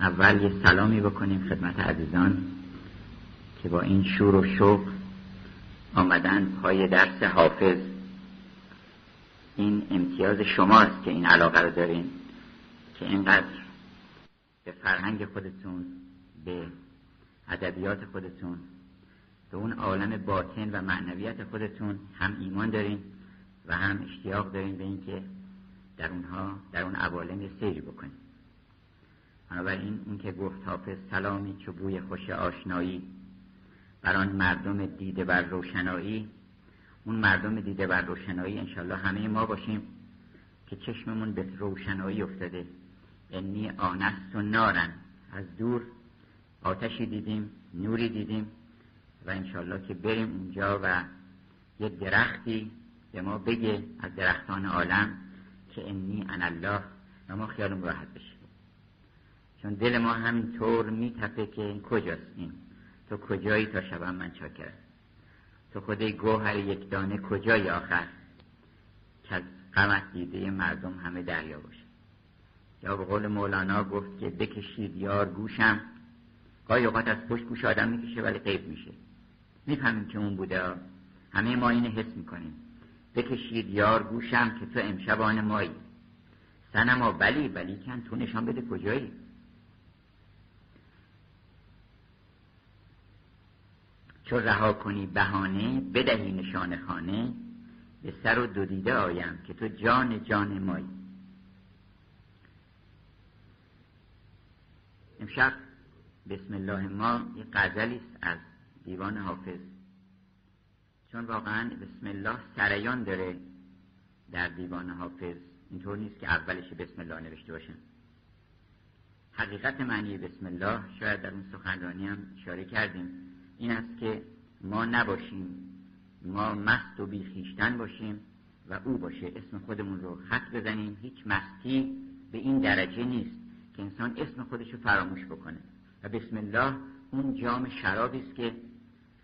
اول یه سلامی بکنیم خدمت عزیزان که با این شور و شوق آمدن پای درس حافظ. این امتیاز شماست که این علاقه رو دارین که اینقدر به فرهنگ خودتون به ادبیات خودتون به اون عالم باطن و معنویت خودتون هم ایمان دارین و هم اشتیاق دارین به اینکه در اونها در اون عوالم سیر بکنین. بنابراین اون که گفت حافظ سلامی چو بوی خوش آشنایی. بر آن مردم دیده بر روشنایی. اون مردم دیده بر روشنایی انشالله همه ما باشیم که چشممون به روشنایی افتاده. انی آنست و نارن. از دور آتشی دیدیم نوری دیدیم و انشالله که بریم اونجا و یه درختی به ما بگه از درختان عالم که انی ان الله و ما خیالم راحت بشه. چون دل ما همینطور میتپه که این کجاست این؟ تو کجایی تا شبم من چاکرم تو خودی گوهر یک دانه کجایی آخر؟ که از غمت دیده مردم همه دریا باشه. یا به قول مولانا گفت که بکشید یار گوشم. گاهی اوقات از پشت گوش آدم می‌کشه ولی قیب میشه. می‌فهمیم که اون بوده. همه ما اینه حس می‌کنیم. بکشید یار گوشم که تو امشبان مایی. سنما بلی بلی کن تو نشان بده کجایی. چو رها کنی بهانه بدهی نشان خانه به سر و دو دیده آیم که تو جان جان مایی. امشب بسم الله ما یه غزلی است از دیوان حافظ. چون واقعا بسم الله سریان داره در دیوان حافظ اینطور نیست که اولش بسم الله نوشته باشن حقیقت معنی بسم الله شاید در اون سخنرانی هم اشاره کردیم. این است که ما نباشیم. ما مست و بیخیشتن باشیم و او باشه. اسم خودمون رو خط بزنیم. هیچ مستی به این درجه نیست که انسان اسم خودش رو فراموش بکنه. و بسم الله اون جام شرابی است که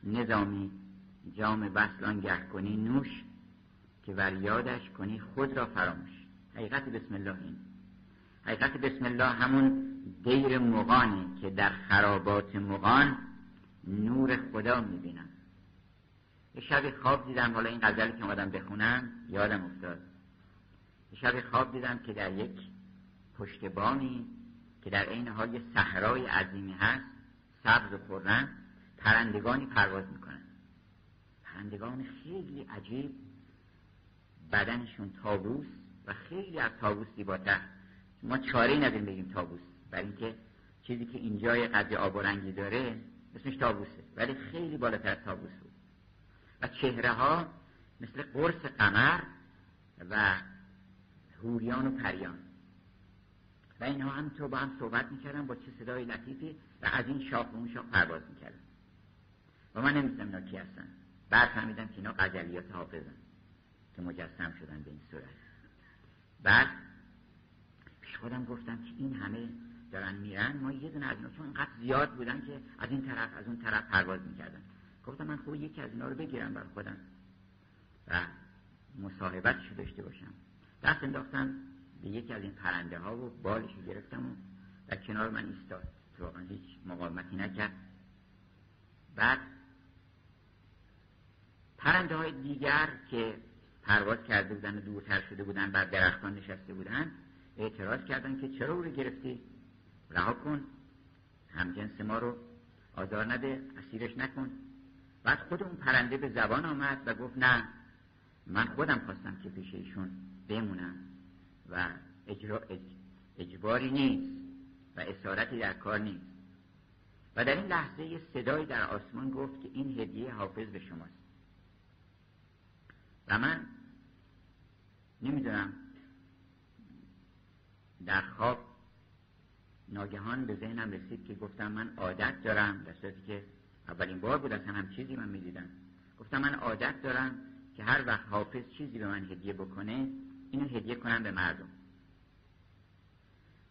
نظامی جام وصل آنگه کنی نوش که ور یادش کنی خود را فراموش. حقیقت بسم الله این. حقیقت بسم الله همون دیر مغانه که در خرابات مغان نور خدا می‌بینم. یه شب خواب دیدم حالا این غزلی که اومدم بخونم یادم افتاد. یه شب خواب دیدم که در یک پشت بامی که در عین حال یه صحرای عظیمی هست سبز و خورن پرندگانی پرواز می‌کنن. پرندگان خیلی عجیب بدنشون تابوس و خیلی از تابوس زیباتر. ما چاره نداریم بگیم تابوس برای اینکه چیزی که اینجای قدر آب و رنگی داره اسمش تابوسه ولی خیلی بالاتر تابوس بود. و چهره ها مثل قرص قمر و هوریان و پریان. و اینها هم تو با هم صحبت می‌کردن با چه صدای لطیفی و از این شاخ به اون شاخ پرواز می‌کردن. و من نمیستم اینا کی هستن. بعد فهمیدم که اینا قجلیات حافظن که مجسم شدن به این صورت. بعد پیش خودم گفتم که این همه دارن میرن ما یه دونه از اینا چون انقدر زیاد بودن که از این طرف از اون طرف پرواز می‌کردن. گفتم من خوب یکی از اینا رو بگیرم بر خودم. و مصاحبتشو داشته باشم. دست انداختم به یکی از این پرنده ها و بالش رو گرفتم و در کنار من ایستاد. واقعا هیچ مقاومتی نکرد. بعد پرنده های دیگر که پرواز کرده بودن و دورتر شده بودن بر درختان نشسته بودن اعتراض کردن که چرا او رو گرفتی؟ رها کن. همجنس ما رو آزار نده اسیرش نکن. بعد خود اون پرنده به زبان آمد و گفت نه من خودم خواستم که پیش ایشون بمونم و اجرا اجباری نیست و اسارتی در کار نیست. و در این لحظه صدایی در آسمان گفت که این هدیه حافظ به شماست. و من نمی‌دونم در خواب ناگهان به ذهنم رسید که گفتم من عادت دارم در صورتی که اولین بار بود اصلا هم چیزی من می‌دیدم. گفتم من عادت دارم که هر وقت حافظ چیزی به من هدیه بکنه اینو هدیه کنم به مردم.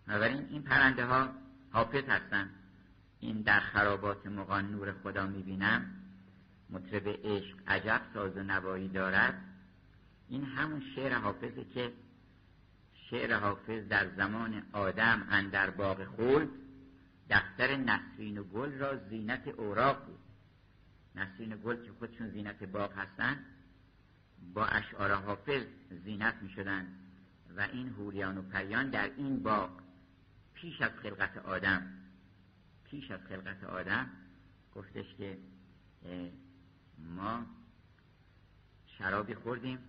بنابراین این پرنده ها حافظ هستن. این در خرابات مغان نور خدا می‌بینم. مطرب عشق عجب ساز و نوایی دارد. این همون شعر حافظه که شعر حافظ در زمان آدم اندر باغ خلد دفتر نسرین و گل را زینت اوراق بود. نسرین و گل که خودشون زینت باغ هستن با اشعار حافظ زینت می شدن و این هوریان و پریان در این باغ پیش از خلقت آدم پیش از خلقت آدم گفتش که ما شرابی خوردیم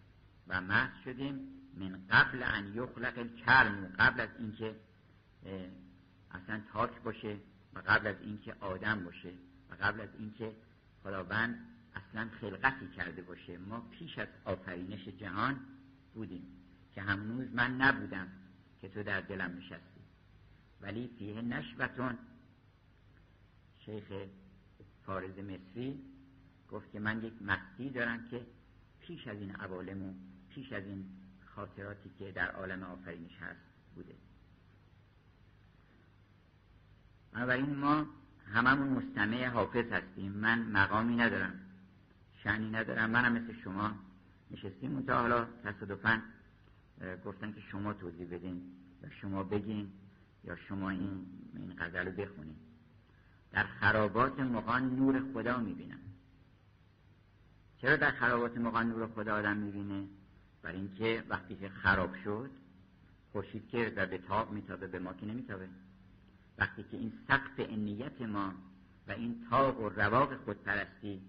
و مست شدیم. من قبل ان یخلق الکرم قبل از اینکه اصلا تاک باشه و قبل از اینکه آدم باشه و قبل از اینکه خداوند اصلا خلقتی کرده باشه. ما پیش از آفرینش جهان بودیم که هنوز من نبودم که تو در دلم نشستی. ولی فیه نشوتون. شیخ فارز مصری گفت که من یک مستی دارم که پیش از این عوالم و پیش از این خاطراتی که در عالم آفرینش هست بوده. بنابراین ما هممون مستمع حافظ هستیم. من مقامی ندارم شنی ندارم. منم مثل شما نشستیم اونتا حالا تصادفا گفتن که شما توضیح بدین یا شما بگین یا شما این این غزل رو بخونین. در خرابات مقان نور خدا می‌بینم. چرا در خرابات مقان نور خدا آدم می‌بینه؟ برای اینکه وقتی که خراب شد خورشید که و به تاب میتابه به ما که نمیتابه. وقتی که این سقف انیت ما و این تاق و رواق خودپرستی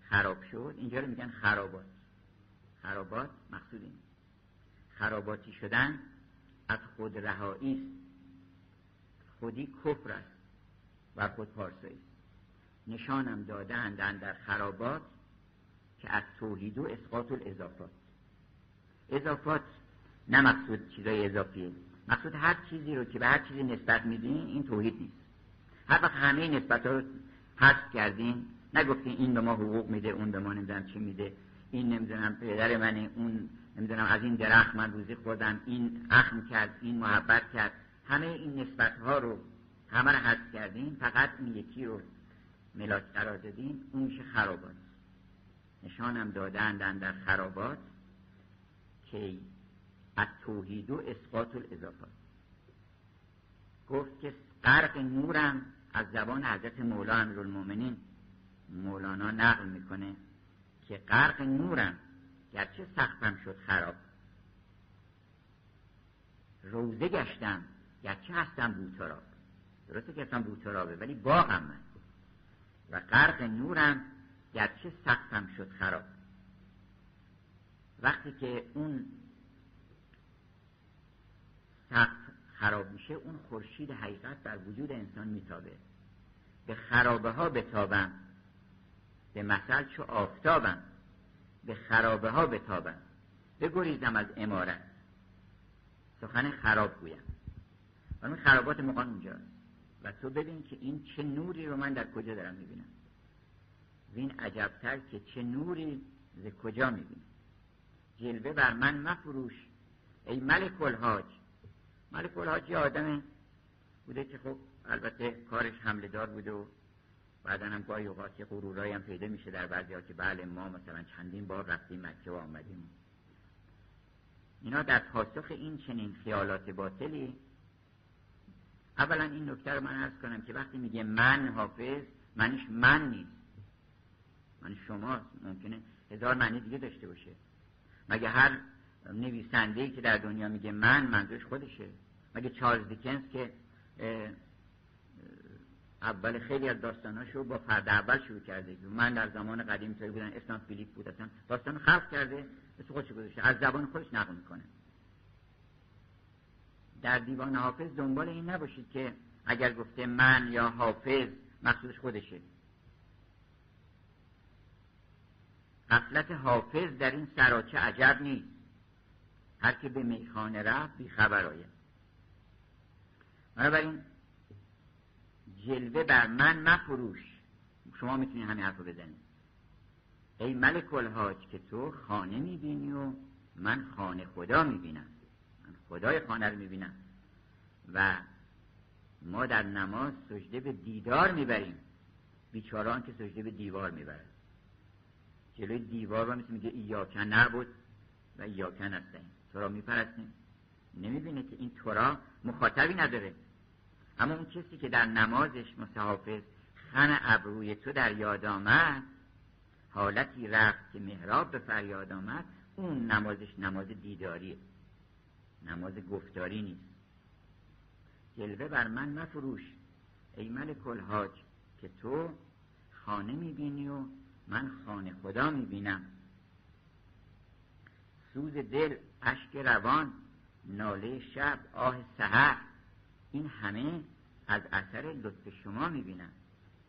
خراب شد اینجا رو میگن خرابات. خرابات مقصود این. خراباتی شدن از خود رهایی خودی کفر است و خود پارسایی نشانم دادن در خرابات که از توحید و اسقاط الاضافات. اضافات نه مقصود چیزای اضافیه مقصود هر چیزی رو که به هر چیزی نسبت میدین این توحید نیست. هر وقت همه نسبت رو حذف کردین نگفتین این به ما حقوق میده اون به ما نمی‌دونم چی میده. این نمی‌دونم پدر منه اون نمی‌دونم از این درخت من روزی خوردم این اخم کرد این محبت کرد. همه این نسبت ها رو همه رو حذف کردین فقط این یکی رو ملاک قرار دادین اون میشه خرابات. نشانم دادن در خرابات که از توحید و اسقاط الاضافات گفت که غرق نورم از زبان حضرت مولا امیرالمؤمنین. مولانا نقل می‌کنه که غرق نورم گرچه سختم شد خراب. روزه گشتم گرچه هستم بوتراب. درسته که هستم بوترابه ولی باغم من. و غرق نورم گرچه سختم شد خراب. وقتی که اون سخت خراب میشه اون خورشید حقیقت در وجود انسان میتابه. به خرابه ها بتابم به مثل چو آفتابم به خرابه ها بتابم. بگریزم از امارت. سخن خراب گویم. و اون خرابات مقام اونجاست و تو ببین که این چه نوری رو من در کجا دارم می‌بینم. وین عجبتر که چه نوری ز کجا می‌بینم. جلوه بر من مفروش. ای ملک الحاج. ملک الحاج یه آدم بوده که خب البته کارش حمله دار بوده و بعدا هم گاهی اوقات که غرورایی هم پیدا میشه در بعضی ها که بله ما مثلا چندین بار رفتیم مکه و آمدیم. اینا در پاسخ این چنین خیالات باطلی اولا این نکته رو من ارز کنم که وقتی میگه من حافظ منش من نیست. من شماست. ممکنه هزار معنی دیگه داشته باشه. مگه هر نویسنده که در دنیا میگه من منظورش خودشه. مگه چارلز دیکنز که اول خیلی از داستاناشو با فرد اول شروع کرده. من در زمان قدیم طوری بودن اسلام فیلیپ بود. اصلا داستان خلق کرده. اسم خودش گذاشته. از زبان خودش نقل می‌کنه. در دیوان حافظ دنبال این نباشید که اگر گفته من یا حافظ مقصودش خودشه. غفلت حافظ در این سراچه عجب نیست. هر که به میخانه رفت بی خبر آید. بنابراین جلوه بر من مفروش. شما می‌تونید همین حرف رو بزنید. ای ملک الحاج که تو خانه می‌بینی و من خانه خدا می‌بینم. من خدای خانه رو می‌بینم. و ما در نماز سجده به دیدار می‌بریم. بیچاران که سجده به دیوار می‌برن جلوی دیوار رو میگه ایاکن نبود و ایاکن هستیم تو را میپرستیم. نمی‌بینه که این تورا مخاطبی نداره. اما اون کسی که در نمازش متحافظ خن ابروی تو در یاد آمد حالتی رفت که محراب به فریاد آمد اون نمازش نماز دیداریه. نماز گفتاری نیست. جلوه بر من مفروش. ای ملک الحاج که تو خانه می‌بینی و من خانه خدا می‌بینم. سوز دل اشک روان ناله شب آه سحر. این همه از اثر لطف شما می‌بینم.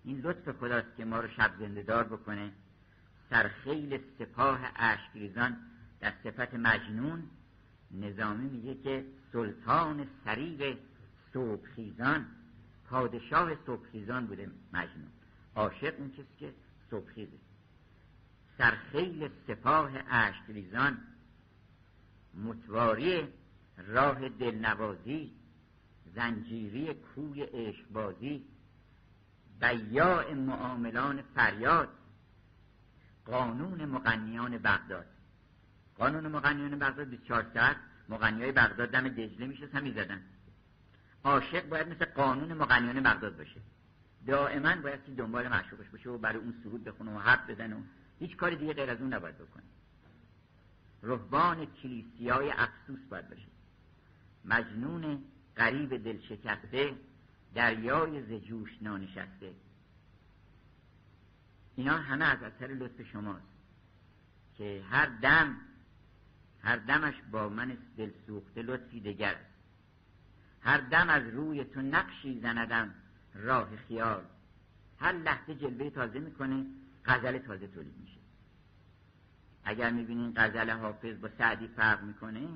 این لطف خداست که ما رو شب زنده دار بکنه. سرخیل سپاه اشکریزان در صفت مجنون نظامی میگه که سلطان سریع صبحخیزان پادشاه صبحخیزان بوده مجنون. عاشق اون کسی که صبحخیزه. سرخیل سپاه اشکریزان. متواری راه دلنوازی زنجیری کوی عشقبازی بیاع معاملان فریاد قانون مغنیان بغداد. قانون مغنیان بغداد 24 ساعت های بغداد دم دجله میشه می زدن. عاشق باید مثل قانون مغنیان بغداد باشه. دائما باید که دنبال معشوقش باشه و برای اون سرود بخونه و حرف بزنه هیچ کاری دیگه غیر از اون نباید بکنه رهبان کلیسیای افسوس باید باشه. مجنون غریب دل شکسته دریای ز جوش نانشسته. اینا همه از اثر لطف شماست که هر دم هر دمش با من دل سوخته لطفی دگر. است هر دم از روی تو نقشی زندم راه خیال. هر لحظه جلوه تازه می‌کنه غزل تازه تولید میشه. اگر می‌بینین غزل حافظ با سعدی فرق می‌کنه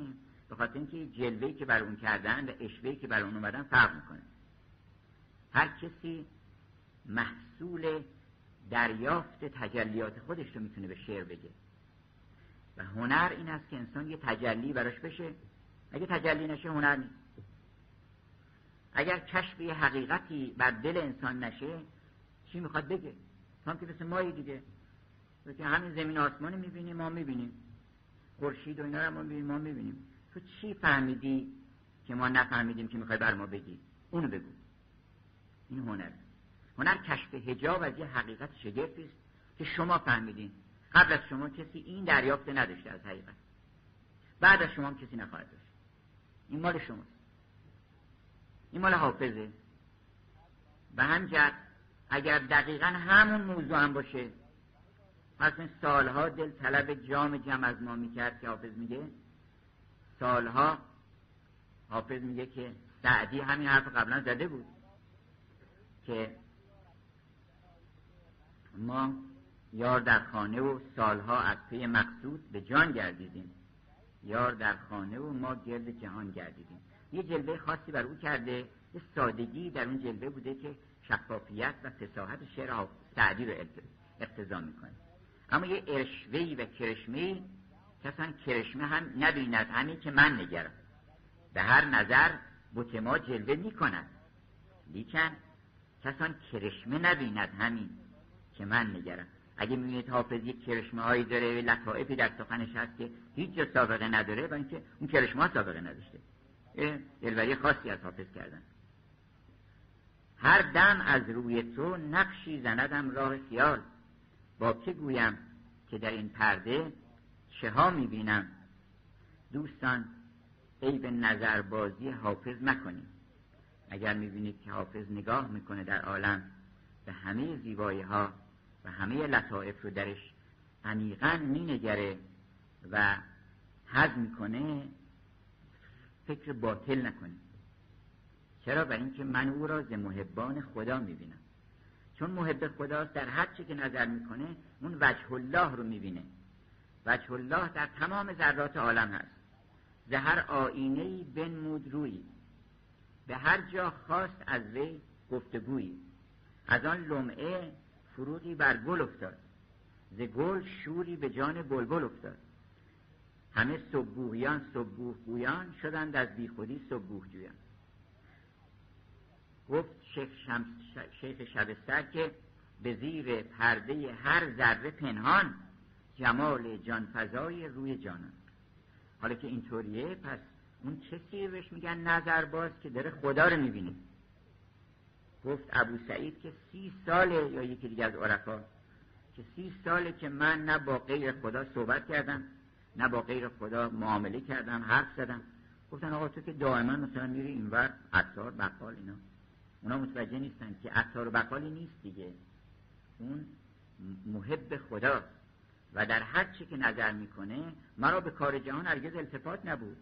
به خاطر اینکه جلوهی که بر اون کردن و اشوهی که بر اون اومدن فرق می‌کنه. هر کسی محصول دریافت تجلیات خودش رو می‌تونه به شعر بگه. و هنر این است که انسان یه تجلی براش بشه. اگه تجلی نشه هنر نیست. اگر کشف یه حقیقتی بر دل انسان نشه چی می‌خواد بگه؟ هم که مثل مایی دیگه. که همین زمین آسمانی می‌بینیم ما می‌بینیم. خورشید و اینا رو ما می‌بینیم ما می‌بینیم. تو چی فهمیدی که ما نفهمیدیم که می‌خوای بر ما بگی؟ اونو بگو. این هنر هنر کشف هجاب از یه حقیقت شگفتی است که شما فهمیدین قبل از شما کسی این دریافت نداشته از حقیقت. بعد از شما هم کسی نخواهد داشت. این مال شماست. این مال حافظه. به همجد اگر دقیقا همون موضوع هم باشه. پس این سالها دل طلب جام جم از ما می‌کرد که حافظ میگه. سالها حافظ میگه که سعدی همین حرف قبلا زده بود که ما یار در خانه و سالها از پی مقصود به جان گردیدیم. یار در خانه و ما گرد جهان گردیدیم. یه جلوه خاصی بر او کرده یه سادگی در اون جلوه بوده که شفافیت و فساحت شعر سعدی رو اقتضا می‌کنه. اما یه ارشوهی و کرشمهی کسان کرشمه هم نبیند همین که من نگرم به هر نظر بوت ما جلوه می‌کند. لیکن کسان کرشمه نبیند همین که من نگرم اگه می‌بینید حافظ یک کرشمه هایی داره لطائفی در سخنش هست که هیچ جا سابقه نداره و اینکه اون کرشمه ها سابقه نداشته. دلبری خاصی از حافظ کردن. هر دم از روی تو نقشی زندم راه خیال. با که گویم که در این پرده چه ها می‌بینم؟ دوستان عیب نظربازی حافظ نکنید اگر می‌بینید که حافظ نگاه می‌کنه در عالم به همه زیبایی ها و همه لطائف رو درش عمیقا مینگره و حد می‌کنه فکر باطل نکنید. چرا برای اینکه من او را ز محبان خدا می‌بینم؟ چون محب خداست در هر چی که نظر می‌کنه اون وجه الله رو می‌بینه. وجه الله در تمام ذرات عالم هست. زهر آینه ای بنمود روی. به هر جا خواست از وی گفتگویی از آن لمعه فروغی بر گل افتاد. ز گل شوری به جان بلبل افتاد. همه صبوهیان صبوه شدند از بیخودی صبوه جویان گفت شیخ, شمس شیخ شبستر که به زیر پرده هر ذره پنهان جمال جانفضای روی جانان. حالا که اینطوریه پس اون کسی بهش میگن نظر باز که داره خدا رو می‌بینه. گفت ابو سعید که سی ساله یا یکی دیگه از عرفا که سی ساله که من نه با غیر خدا صحبت کردم نه با غیر خدا معامله کردم حرف زدم. گفتن آقا تو که دائما مثلا میری اینور عطار بقال اینا. اونا متوجه نیستن که عطار و بقالی نیست دیگه. اون محب خدا. و در هر چی که نظر می‌کنه مرا به کار جهان هرگز التفات نبود.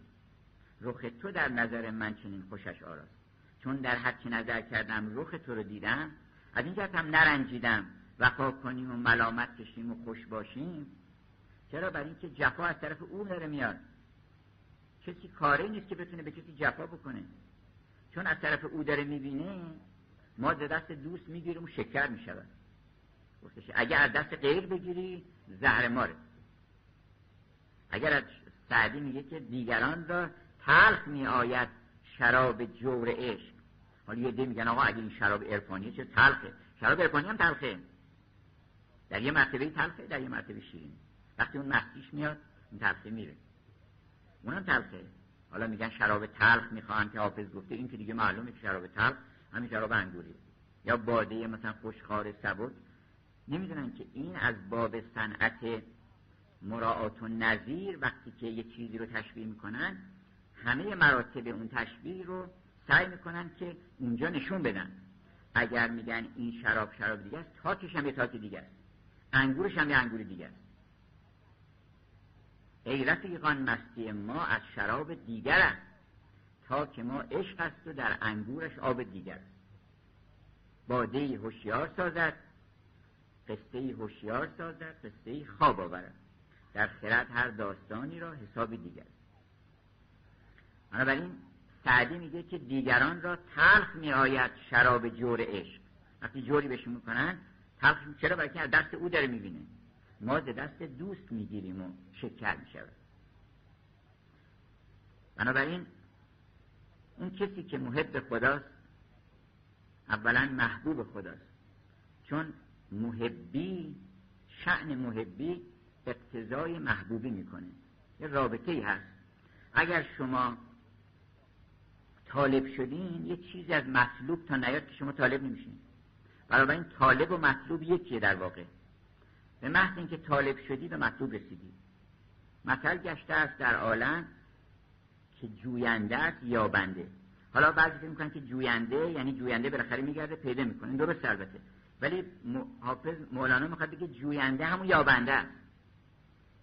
رخ تو در نظر من چنین خوشش آراست. چون در هر چی نظر کردم رخ تو رو دیدم از این هم نرنجیدم وفا کنیم و ملامت کشیم و خوش باشیم. چرا؟ برای اینکه جفا از طرف او داره میاد. کسی کاری نیست که بتونه به کسی جفا بکنه. چون از طرف او داره می‌بینه ما ز دست دوست می‌گیریم شکر می‌شود گفتش اگر از دست غیر بگیری زهر ماره. اگر از سعدی میگه که دیگران را تلخ می آید شراب جور عشق. حالا یه دی میگن آقا اگر این شراب عرفانیه چه تلخه؟ شراب عرفانی هم تلخه. در یه مرتبه تلخه در یه مرتبه شیرین. وقتی اون مستیش میاد اون تلخه میره. اونم تلخه. حالا میگن شراب تلخ می‌خوان که حافظ گفته این که دیگه معلومه که شراب تلخ همین شراب انگوری. یا باده مثلا خوشخوار سبک. نمی‌دونن که این از باب صنعت مراعات و نظیر وقتی که یه چیزی رو تشبیه می‌کنن همه مراتب اون تشبیه رو سعی می‌کنن که اینجا نشون بدن. اگر میگن این شراب شراب دیگه است تاکش هم یه تاک دیگه است. انگورش هم یه انگور دیگه است. ای رفیقان مستی ما از شراب دیگر است تا که ما عشق است و در انگورش آب دیگر. است باده هوشیار سازد قصه هوشیار سازد قصه خواب آورد. در خرد هر داستانی را حساب دیگر. بنابراین سعدی میگه که دیگران را تلخ می آید شراب جور عشق. وقتی جوری بهشون می‌کنن تلخ چرا؟ برای که از دست او داره می‌بینه. ما ز دست دوست می‌گیریم و شکر می‌شود. بنابراین اون کسی که محب خداست اولا محبوب خداست. چون محبی شعن محبی اقتضای محبوبی می‌کنه. یه رابطه ای هست. اگر شما طالب شدین یه چیزی از مطلوب تا نیاد که شما طالب نمیشین. برای این طالب و مطلوب یکیه در واقع. به محض اینکه طالب شدی به مطلوب رسیدی. مثل گشته است در عالم که جوینده است یابنده. حالا بعضی فکر می‌کنن که جوینده یعنی جوینده بالاخره میگرده پیدا می‌کنه. درست البته. ولی حافظ مولانا می‌خواد بگه جوینده همون یابنده است.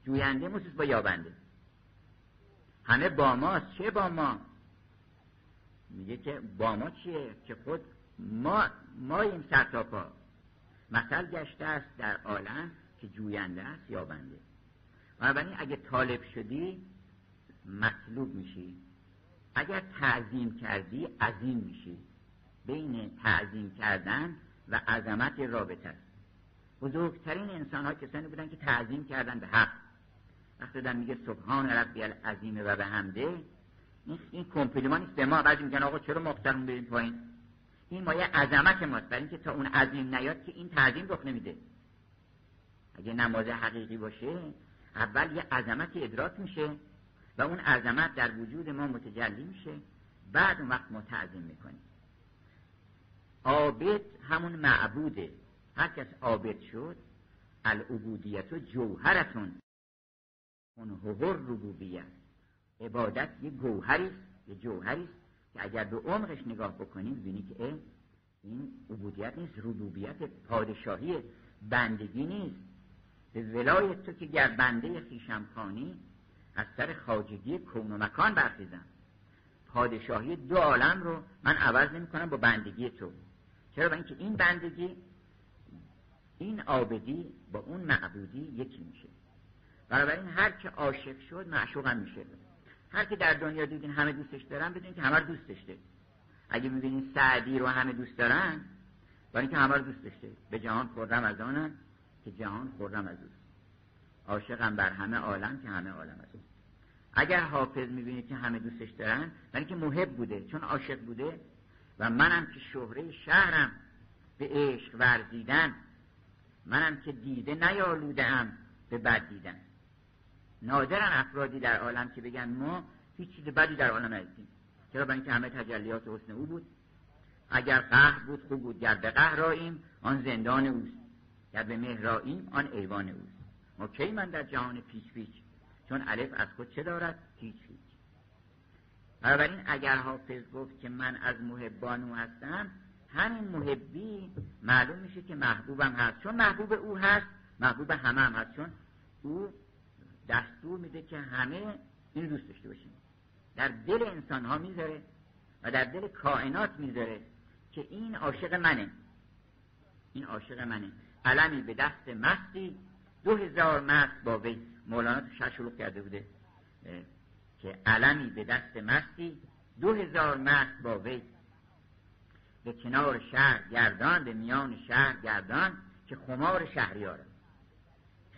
جوینده موسیس با یابنده. همه با ماست. چه با ما؟ میگه که با ما چیه؟ که خود ما ماییم سر تا پا. مثل گشته است در عالم که جوینده است یابنده. بنابراین اگه طالب شدی مطلوب میشی. اگر تعظیم کردی عظیم میشی. بین تعظیم کردن و عظمت رابطه است. بزرگترین انسان ها کسانی بودن که تعظیم کردن به حق. وقتی دارن میگه سبحان ربی العظیم و به همده این, این کمپلیمان نیست. به ما بعضی میگن آقا چرا مخترون بریم پایین؟ این مایه عظمت ماست. برای اینکه تا اون عظیم نیاد که این تعظیم رخ نمیده. اگه نماز حقیقی باشه اول یه عظمتی ادراک میشه و اون عظمت در وجود ما متجلی میشه. بعد اون وقت ما تعظیم می‌کنیم. عابد همون معبوده. هر کس عابد شد العبودیت و جوهرتون. اون هور ربوبیت. عبادت یه گوهری یه جوهری که اگر به عمقش نگاه بکنیم ببینی که این عبودیت نیست ربوبیت پادشاهی بندگی نیست. به ولایت تو که گر بنده خیشم خانی از سر خاجگی کون و مکان برخیزم. پادشاهی دو عالم رو من عوض نمی کنم با بندگی تو. چرا؟ با اینکه این بندگی این آبدی با اون معبودی یکی میشه. این هر که عاشق شد معشوقم میشه. هر که در دنیا دیدین همه دوستش دارن بدین که همه دوست داشته. اگه می‌بینین سعدی رو همه دوست دارن برای اینکه همه دوست داشته. به جهان خورم از آنن. که جهان خورم از اوست عاشقم بر همه عالم که همه عالم از اوست اگر حافظ می‌بینید که همه دوستش دارن برای اینکه محب بوده چون عاشق بوده و منم که شهره شهرم به عشق ورزیدن منم که دیده نیالودم به بد دیدن. نادرن افرادی در عالم که بگن ما هیچ چیز بدی در عالم ندیدیم چرا؟ برای اینکه همه تجلیات حسن او بود. اگر قهر بود خوب بود. گر به قهر آن زندان اوست. گر به مهر آن ایوان اوست. ما کی من در جهان پیچ پیچ چون الف از خود چه دارد؟ هیچ هیچ. بنابراین اگر حافظ گفت که من از محبان هستم همین محبی معلوم میشه که محبوبم هست. چون محبوب او هست محبوب همه هم هست. چون او دستور میده که همه این دوست داشته باشیم. در دل انسان ها می‌ذاره و در دل کائنات می‌ذاره که این عاشق منه. این عاشق منه. علمی به دست مستی دو هزار مست با وی. مولانا تو شش شروع کرده بوده که علمی به دست مستی دو هزار مست با وی. به کنار شهر گردان به میان شهر گردان که خمار شهریارم.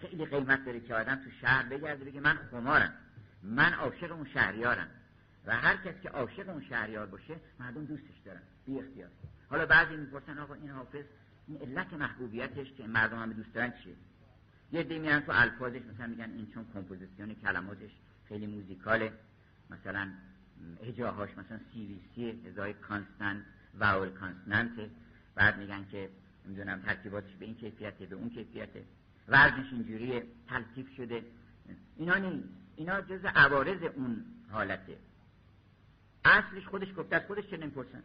خیلی قیمت داره که آدم تو شهر بگرده بگه من خمارم. من عاشق اون شهریارم. و هر کس که عاشق اون شهریار باشه مردم دوستش دارن بی اختیار. حالا بعضی می‌پرسن آقا این حافظ این علت محبوبیتش که مردم همه دوست دارن چیه؟ یه عده تو الفاظش مثلا میگن این چون کمپوزیسیون کلماتش خیلی موزیکاله. مثلا هجاهاش مثلا CVC ازای consonant واول کانستنت بعد میگن که نمی‌دونم ترکیباتش به این کیفیته به اون کیفیته. وزنش اینجوری تلطیف شده. اینا نیست. اینا جز عوارض اون حالته. اصلش خودش گفته از خودش چه نمی‌پرسن؟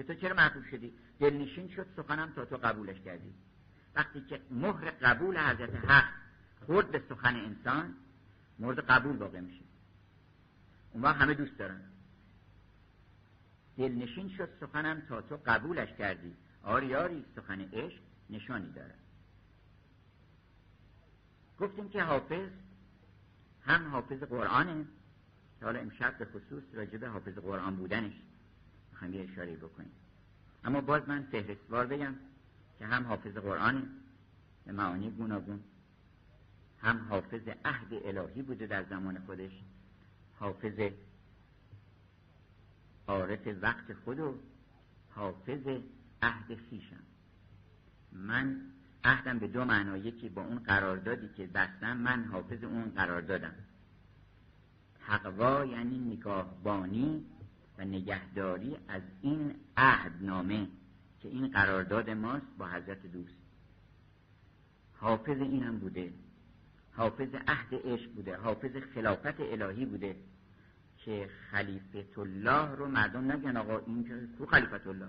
که تو چرا محبوب شدی؟ دلنشین شد سخنم تا تو قبولش کردی. وقتی که مهر قبول حضرت حق خورد به سخن انسان مورد قبول واقع میشه. اون وقت همه دوست دارن. دلنشین شد سخنم تا تو قبولش کردی. آری آری سخن عشق نشانی داره. گفتیم که حافظ هم حافظ قرآنه. حالا امشب به خصوص راجب حافظ قرآن بودنش. می‌خوایم یه اشاره بکنیم. اما باز من فهرستوار بگم که هم حافظ قرآن به معانی گوناگون هم حافظ عهد الهی بوده در زمان خودش حافظ عارف وقت خود و حافظ عهد خیشم من عهدم به دو معنا یکی با اون قراردادی که بستم من حافظ اون قرار دادم تقوا یعنی نگاهبانی و نگهداری از این عهدنامه که این قرارداد ماست با حضرت دوست. حافظ اینم بوده. حافظ عهد عشق بوده. حافظ خلافت الهی بوده که خلیفت الله رو مردم نگن آقا این که کو خلیفت الله؟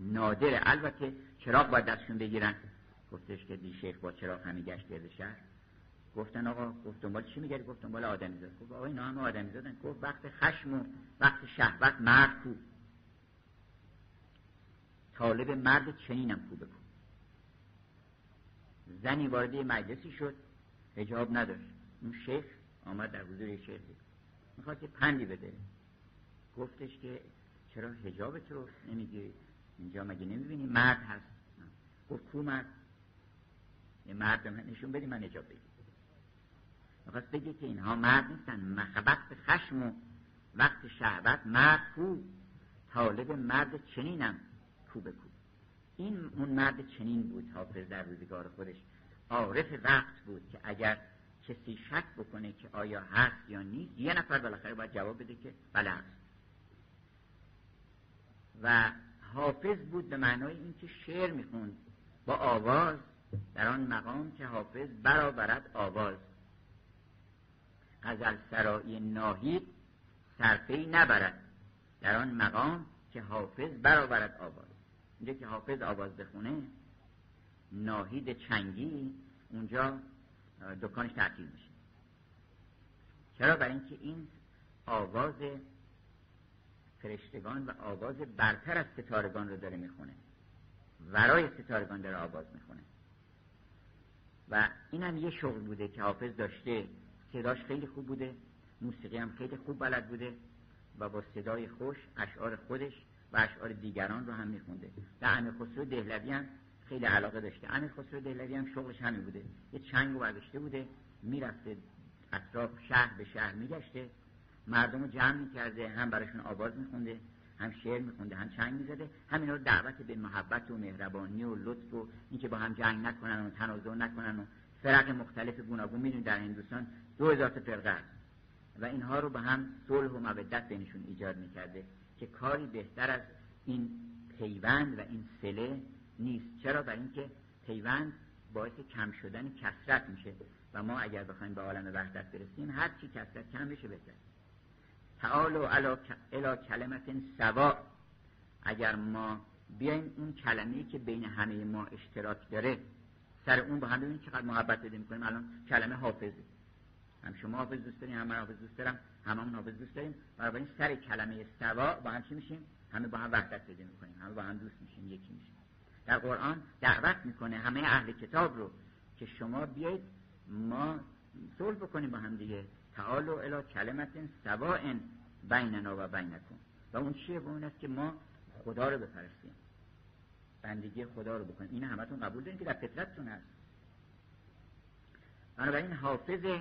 نادره البته چراغ باید دستشون بگیرن. گفتش که دی شیخ با چراغ همی گشت گرد شهر. گفتن آقا گفت دنبال چی میگردی؟ گفت دنبال آدمی زاد. گفت آقا اینا همه آدمی زادن. گفت وقت خشم و وقت شهوت مرد کو. طالب مرد چنینم کو بکن. زنی وارد مجلسی شد هجاب نداشت. اون شیخ آمد در حضور شیخی می‌خواد که پندی بده. گفتش که چرا هجابت رو نمی‌گیری اینجا مگه نمی‌بینی مرد هست؟ گفت کو مرد؟ یه مرد من نشون بدی من هجاب بگیر می‌خواست بگه که اینها مرد نیستن. وقت خشم و وقت شهوت مرد کو. طالب مرد چنینم کو به کو. این اون مرد چنین بود حافظ در روزگار خودش. عارف وقت بود که اگر کسی شک بکنه که آیا هست یا نیست یه نفر بالاخره باید جواب بده که بله هست. و حافظ بود به معنای اینکه شعر می‌خوند. با آواز در آن مقام که حافظ برآورد آواز. غزل سرایی ناهید سرفی نبرد. در آن مقام که حافظ برآورد آواز. اینجا که حافظ آواز بخونه ناهید چنگی اونجا دکانش تعطیل میشه. چرا؟ برای اینکه این آواز فرشتگان و آواز برتر از ستارگان رو داره می‌خونه. ورای ستارگان داره آواز می‌خونه. و این هم یه شغل بوده که حافظ داشته. صداش خیلی خوب بوده موسیقی هم خیلی خوب بلد بوده و با صدای خوش اشعار خودش و اشعار دیگران رو هم میخونده. در امیر خسرو دهلوی هم خیلی علاقه داشته. امیر خسرو دهلوی هم شغلش همین بوده. یه چنگ رو برداشته بوده می‌رفته اطراف شهر به شهر میگشته. مردم رو جمع می‌کرده هم براشون آواز میخونده هم شعر میخونده هم چنگ می‌زده. همین رو دعوت به محبت و مهربانی و لطف و اینکه با هم جنگ نکنن و تنازع نکنن و فرق مختلف گوناگون می‌دونید در هندوستان هزار فرقه و اینها رو به هم صلح و مودت بینشون ایجاد می‌کرده که کاری بهتر از این پیوند و این سله نیست. چرا؟ برای اینکه پیوند باعث کم شدن کسرت میشه. و ما اگر بخوایم به عالم وحدت برسیم هر چی کسرت کم بشه بهتر تعالو الا کلمت سوا. اگر ما بیایم اون کلمه‌ای که بین همه ما اشتراک داره سر اون با هم ببینید چقدر محبت بده می‌کنیم. الان کلمه حافظه. هم شما حافظ دوست داریم هم من حافظ دوست دارم هممون حافظ دوست داریم. این سر کلمه سوا با هم چی میشیم؟ همه با هم وحدت پیدا می‌کنیم همه با هم دوست میشیم یکی میشیم. در قرآن دعوت می‌کنه همه اهل کتاب رو که شما بیایید ما صلح بکنیم با هم دیگه. تعالو الی کلمت سواء بیننا و بینکم. و اون چیه؟ و اون است که ما خدا رو بپرستیم بندگی خدا رو بکنیم. این همتون قبول دارین که در فطرتتون هست. بنابراین حافظ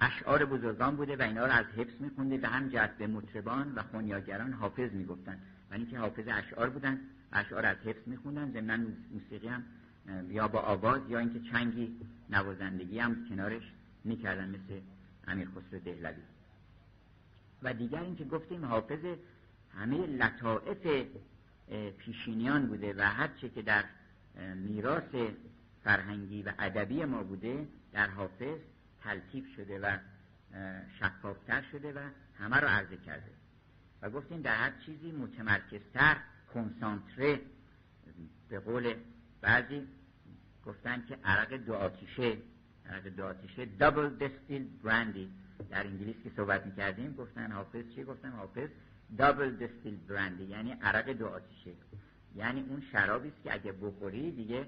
اشعار بزرگان بوده و اینا رو از حفظ میخونده و هم جهت به مطربان و خونیاگران حافظ می‌گفتن. و اینکه حافظ اشعار بودن اشعار از حفظ میخوندن ضمن موسیقی هم یا با آواز یا اینکه چنگی نوازندگی هم کنارش می‌کردن مثل امیر خسرو دهلوی. و دیگر اینکه گفتیم حافظ همه لطائف پیشینیان بوده و هرچه که در میراث فرهنگی و ادبی ما بوده در حافظ تلتیب شده و شفافتر شده و همه رو عرضه کرده. و گفتیم در هر چیزی متمرکزتر کنسانتره. به قول بعضی گفتن که عرق دو آتیشه عرق دو آتیشه دابل دستیل براندی در انگلیس که صحبت می‌کردیم گفتن حافظ چی؟ گفتن حافظ دابل دستیل براندی یعنی عرق دو آتیشه. یعنی اون شرابی است که اگه بخوری دیگه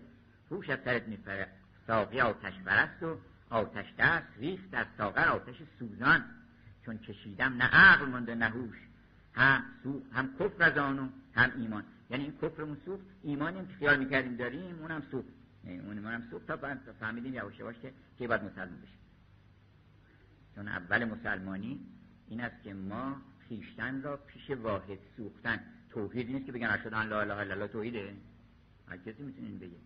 هوش از سرت میپره. ساقی آتش برست و آتش دست ریخت در ساغر آتش سوزان. چون کشیدم نه عقل مانده نه هوش. هم سو هم کفر از آنو هم ایمان. یعنی این کفرمون سوخت ایمانی که خیال می‌کردیم داریم اونم سوخت. اونم سوخت تا فهمیدیم یواش یواش که که باید مسلمان بشیم. چون اول مسلمانی این است که ما خیشتن را پیش واحد سوختن. توحید نیست که بگن اشهد ان لا اله الا الله توحیده. هر کسی می‌تونه این بگه.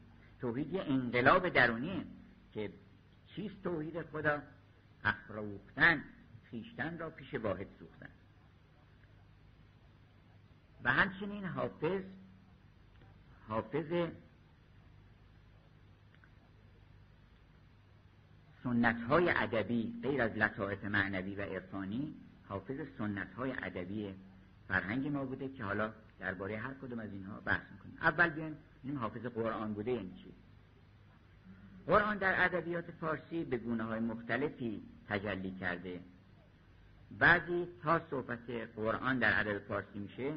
توحید یه انقلاب درونیه که چیست توحید خدا؟ افروختن خیشتن را پیش واحد سوختن. و همچنین حافظ حافظ سنت های ادبی غیر از لطائف معنوی و عرفانی حافظ سنت های ادبی فرهنگ ما بوده که حالا درباره هر کدوم از اینها بحث می‌کنیم. اول بیایم این حافظ قرآن بوده یعنی چی؟ قرآن در ادبیات فارسی به گونه های مختلفی تجلی کرده. بعضی تا صحبت قرآن در ادب فارسی میشه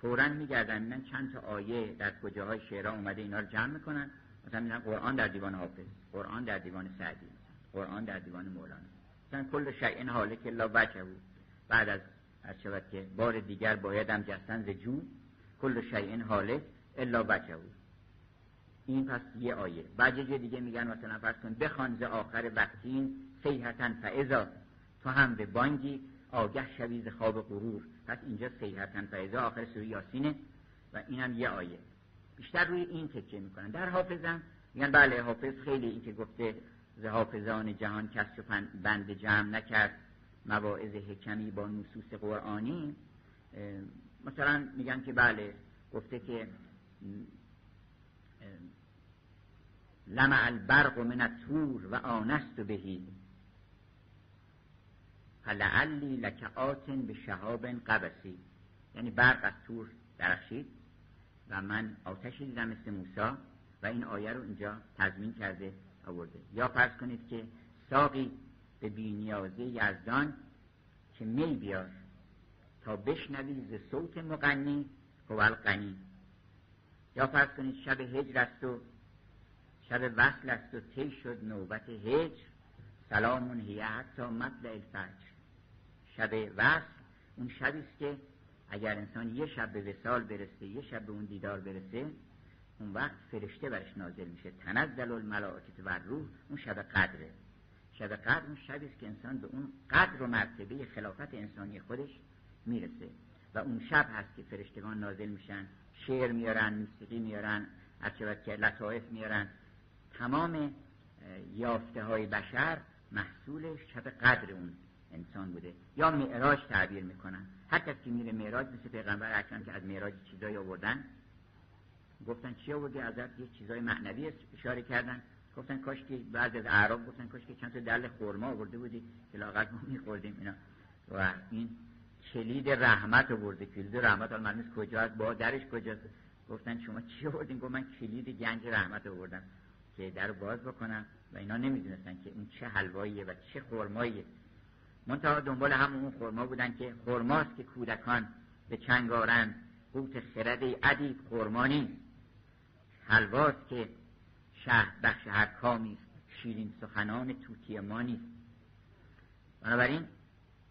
فورا میگردن من چند تا آیه در کجاهای شعرها اومده اینا رو جمع می‌کنن. مثلا میگن قرآن در دیوان حافظ قرآن در دیوان سعدی قرآن در دیوان مولانا. مثلا کل شیء حالک الا وجهه. بعد از از شود که بار دیگر بایدم جستن ز کل شیء حالک الا وجهه. این پس یه آیه. بعد یه دیگه میگن مثلا فرض کن بخوان ز آخر وقتین سیحتن فعضا تو هم به بانگی آگه شوی خواب غرور. پس اینجا سیحتن فعضا آخر سوره یاسینه. و اینم یه آیه. بیشتر روی این تکیه می‌کنن. در حافظم میگن بله حافظ خیلی این که گفته ز حافظان جهان کس چو بند جمع نکرد مواعظ حکمی با نصوص قرآنی. مثلا میگن که بله گفته که لمع البرق من التور و آنست بهی. فلعلی لک آتن به شهاب قبسی. یعنی برق از تور درخشید و من آتشی دیدم مثل موسا و این آیه رو اینجا تضمین کرده آورده. یا فرض کنید که ساقی به بینیازه یزدان که می بیار تا بشنوی ز صوت مغنی هو یا فرض کنید شب هجر است و شب وصل است و طی شد نوبت هجر. سلامون هیه حتی مطلع الفجر. شب وصل اون شبی است که اگر انسان یه شب به وسال برسه یه شب به اون دیدار برسه اون وقت فرشته برش نازل میشه. تنزل الملائکت و روح اون شب قدره. شب قدر اون شبی است که انسان به اون قدر و مرتبه خلافت انسانی خودش می‌رسه. و اون شب هست که فرشتگان نازل میشن. شعر میارن موسیقی میارن هرچه که لطائف میارن. تمام یافته های بشر محصول شب قدر اون انسان بوده. یا معراج تعبیر می‌کنن. هر کسی که میره معراج مثل پیغمبر اکرم که از معراج چیزایی آوردن گفتن چی آوردی؟ ازت یه چیزای معنوی اشاره کردن. گفتن کاش که بعضی از اعراب گفتن کاش که چند تا دل خورما آورده بودی که لاغت ما میخوردیم اینا. و این کلید رحمت آورده. کلید رحمت حالا کجا کجاست؟ با درش کجاست؟ گفتن شما چی آوردین؟ گفت من کلید گنج رحمت آوردم. که در باز بکنم و اینا نمی‌دونستن که اون چه حلواییه و چه خرماییه. منتها دنبال همون اون خرما بودن که خرماست که کودکان به چنگارن قوت خرد ادیب خرما نیست. حلواست که شهر بخش هر کامی شیرین سخنان توتی ما نیست. بنابراین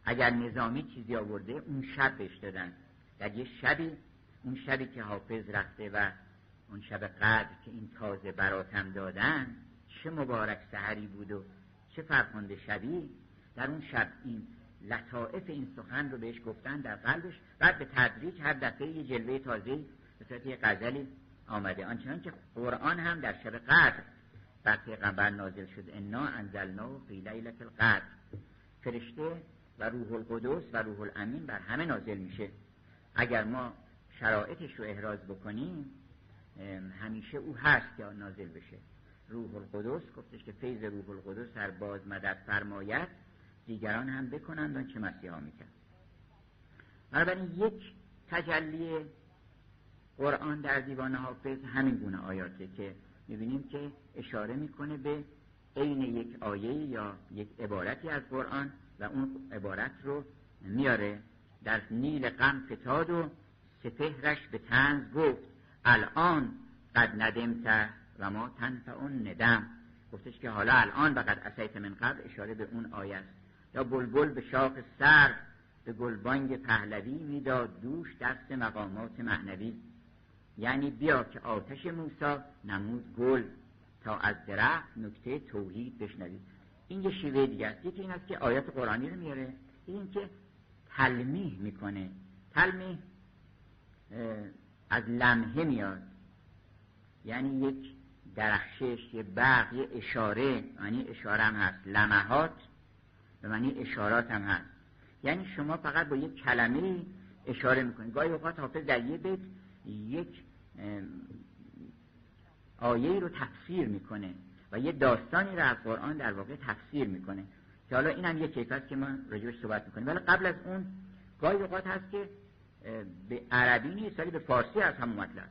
اگر نظامی چیزی آورده اون شب بهش دادن. در یه شبی اون شبی که حافظ رفته و اون شب قدر که این تازه براتم دادن چه مبارک سحری بود و چه فرخنده شبی. در اون شب این لطائف این سخن رو بهش گفتن در قلبش بعد به تدریج هر دفعه یه جلوه تازه به صورت یه غزلی آمده. آنچنان که قرآن هم در شب قدر بر پیغمبر نازل شد. انا انزلنا فی لیلت القدر. فرشته و روح القدس و روح الامین بر همه نازل میشه. اگر ما شرایطش رو احراز بکنیم همیشه او هست که نازل بشه. روح القدس گفتش که فیض روح القدس در باز مدد فرمایت دیگران هم بکنند آنچه مسیحا می‌کرد بنابراین یک تجلی قرآن در دیوان حافظ همین گونه آیاته که می‌بینیم که اشاره می‌کنه به عین یک آیه یا یک عبارتی از قرآن و اون عبارت رو میاره در نیل غم فتاد و سپهرش به تنز گفت. الان قد ندمت و ما تنفع اون ندم. گفتش که حالا الان بقد اسیت من قبل اشاره به اون آیه است. یا بلبل به شاخ سر به گلبانگ پهلوی می‌داد دوش دست مقامات معنوی. یعنی بیا که آتش موسا نمود گل تا از درخت نکته توحید بشنوید این یه شیوه دیگه است. یکی این است که آیات قرآنی رو میاره. این که تلمیح می‌کنه. تلمیح از لمحه میاد. یعنی یک درخشش یه برق یه اشاره یعنی اشاره هم هست. لمحات به معنی اشارات هم هست. یعنی شما فقط با یک کلمه اشاره می‌کنید. گاهی اوقات حافظ در یه بیت یک آیه رو تفسیر می‌کنه و یه داستانی رو از قرآن در واقع تفسیر می‌کنه. که حالا این هم یه کیفت که ما راجبش صحبت می‌کنیم. ولی قبل از اون گاهی اوقات هست که به عربی نیست ولی به فارسی هست همون مطلب.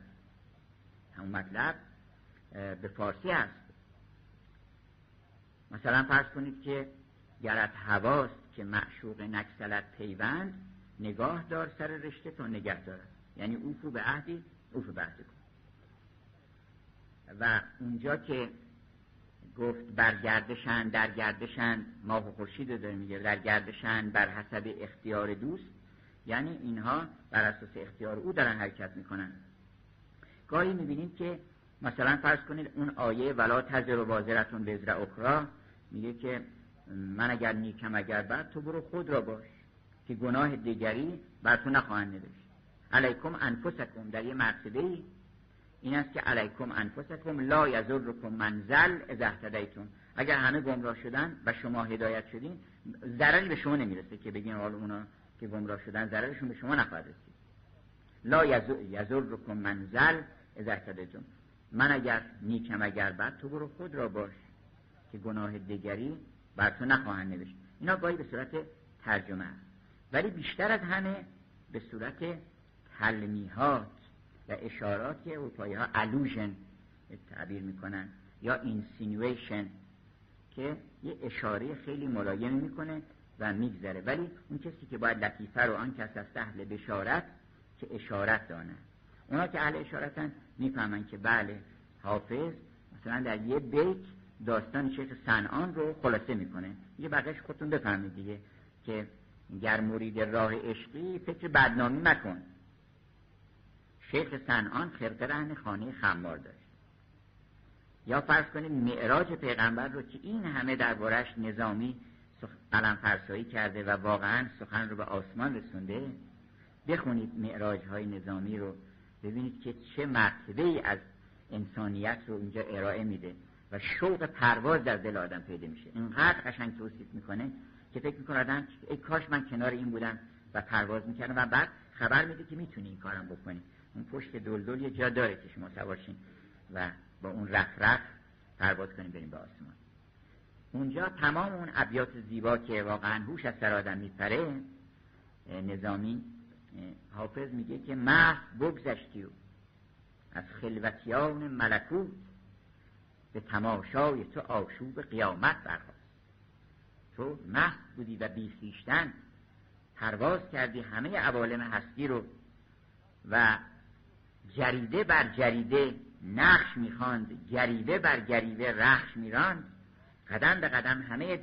همون مطلب به فارسی هست. مثلا فرض کنید که گرت هواست که معشوق نکسلت پیوند نگاه دار سر رشته تا نگه دارد. یعنی اوفو به عهدی اوفو به عهدی کن و اونجا که گفت بر گردشن در گردشن ماه و خورشید داره میگه در گردشن بر حسب اختیار دوست یعنی اینها بر اساس اختیار او دارن حرکت می‌کنن. گاهی می‌بینیم که مثلا فرض کنید اون آیه ولا تزر و بازرتون وزر اخرا میگه که من اگر نیکم اگر بد تو برو خود را باش که گناه دیگری بر تو نخواهند نوشت. علیکم انفسکم. در یه مرتبه ای این است که علیکم انفسکم لا یزرکم منزل اذا اگر همه گمراه شدن و شما هدایت شدین ضرری به شما نمی‌رسه که بگین حال اونا که گمراه شدن ضررشون به شما نخواهد رسید. لا یزرکم منزل اذا اهتدیتون من اگر نیکم اگر بد تو برو خود را باش که گناه دیگری بر تو نخواهند نوشت. اینا گاهی به صورت ترجمه است. ولی بیشتر از همه به صورت تلمیحات و اشارات که اروپایی ها الوژن تعبیر می‌کنن یا insinuation که یه اشاره خیلی ملایم می‌کنه و میگذره. ولی اون کسی که باید لطیفه رو آن کس است اهل بشارت که اشارت داند. اونا که اهل اشارتن می‌فهمن که بله حافظ مثلا در یه بیت داستان شیخ صنعان رو خلاصه می‌کنه. یه بقیش خودتون بفهمید دیگه که گر مرید راه عشقی فکر بدنامی مکن. شیخ سنان خرقه رهن خانه خمار داشت. یا فرض کنید معراج پیغمبر رو که این همه دربارش نظامی قلم فرسایی کرده و واقعا سخن رو به آسمان رسونده. بخونید معراج های نظامی رو ببینید که چه مرتبه ای از انسانیت رو اینجا ارائه میده و شوق پرواز در دل آدم پیدا میشه. اینقدر قشنگ توصیف می‌کنه که فکر می‌کنه آدم ای کاش من کنار این بودم و پرواز می‌کردم و بعد خبر میده که می‌تونی این کارم بکنی. اون پشت دلدل یه جا داره که شما سوارشین و با اون رف رف پرواز کنیم بریم به آسمان. اونجا تمام اون ابیات زیبا که واقعا هوش از سر آدم میپره نظامی حافظ میگه که محض بگذشتی و از خلوتیان ملکوت به تماشای تو آشوب قیامت برخواست تو محض بودی و بیخیشتن پرواز کردی همه عوالم هستی رو و جریده بر جریده نقش می‌خواند گریوه بر گریوه رخش میراند. قدم به قدم همه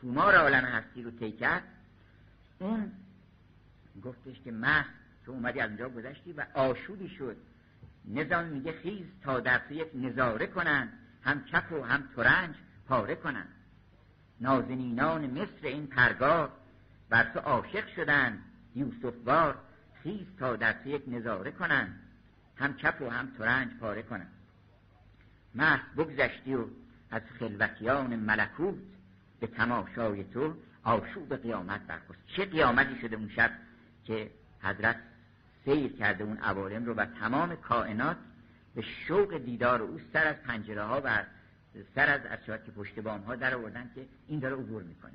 تومار عالم هستی رو طی کرد. اون گفتش که مه تو اومدی از اونجا گذشتی و آشوبی شد. نظام میگه خیز تا در نظاره کنن هم کف و هم ترنج پاره کنن. نازنینان مصر این پرگار بر تو عاشق شدن یوسف بار خیز تا در یک نظاره کنن هم کف و هم ترنج پاره کنن. مست بگذشتی و از خلوتیان ملکوت به تماشای تو آشوب قیامت برخواست چه قیامتی شده اون شب که حضرت سیر کرده اون عوالم رو و تمام کائنات به شوق دیدار او سر از پنجره ها و سر از اشیاء که پشت بام ها در آوردن که این داره عبور می‌کنه.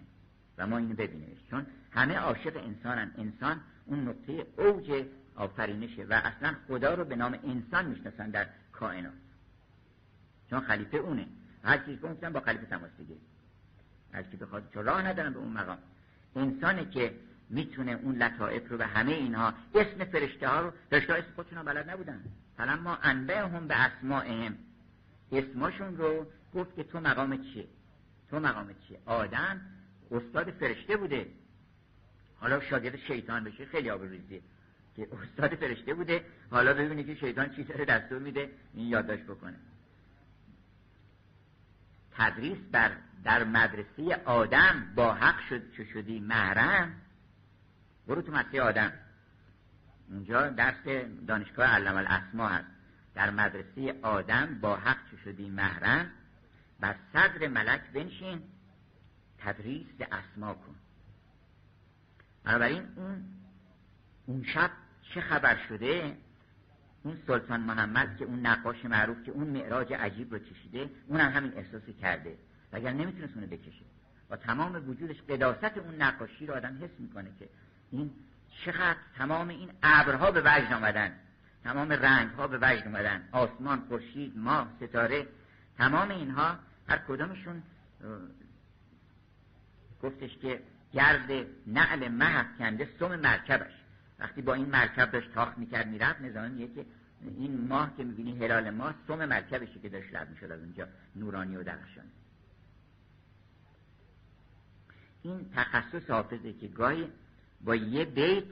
و ما اینو ببینیم چون همه عاشق انسانن. انسان اون نقطه اوج آفرینشه و اصلا خدا رو به نام انسان می‌شناسن در کائنات. چون خلیفه اونه. هر چیز که با خلیفه تماس بگیره هر کی بخواد چون راه ندارن به اون مقام. انسانی که می‌تونه اون لطائف رو به همه اینها اسم فرشته ها رو فرشته ها اسم خودشون بلد نبودن. ما انبه هم به اسمائهم اسماشون رو گفت که تو مقام چیه؟ تو مقام چیه؟ آدم استاد فرشته بوده. حالا شاگرد شیطان بشه خیلی آبروریزیه که استاد فرشته بوده حالا ببینی که شیطان چی داره دستور میده این یادداشت بکنه. تدریس بر در مدرسه آدم با حق شد چه شدی محرم؟ برو تو مدرسه آدم. اونجا درس دانشگاه علم الاسما هست. در مدرسه آدم با حق چه شدی محرم؟ بر صدر ملک بنشین تدریس اسما کن. بنابراین اون اون شب چه خبر شده؟ اون سلطان محمد که اون نقاش معروف که اون معراج عجیب رو کشیده اون هم همین احساسی کرده. اگر نمی‌تونست اونو بکشه. و تمام وجودش قداست اون نقاشی رو آدم حس می‌کنه که این چقدر تمام این ابرها به وجد آمدن. تمام رنگ ها به وجد آمدن. آسمان خورشید ماه ستاره. تمام اینها هر کدامشون گفتش که گرد نعل مه کنده سم مرکبش. وقتی با این مرکب داشت تاخت می‌کرد می‌رفت نظام میگه که این ماه که می‌بینی هلال ماه سم مرکبشی که داشت رد می‌شد از اونجا نورانی و درخشانی این تخصص حافظه که گاهی با یه بیت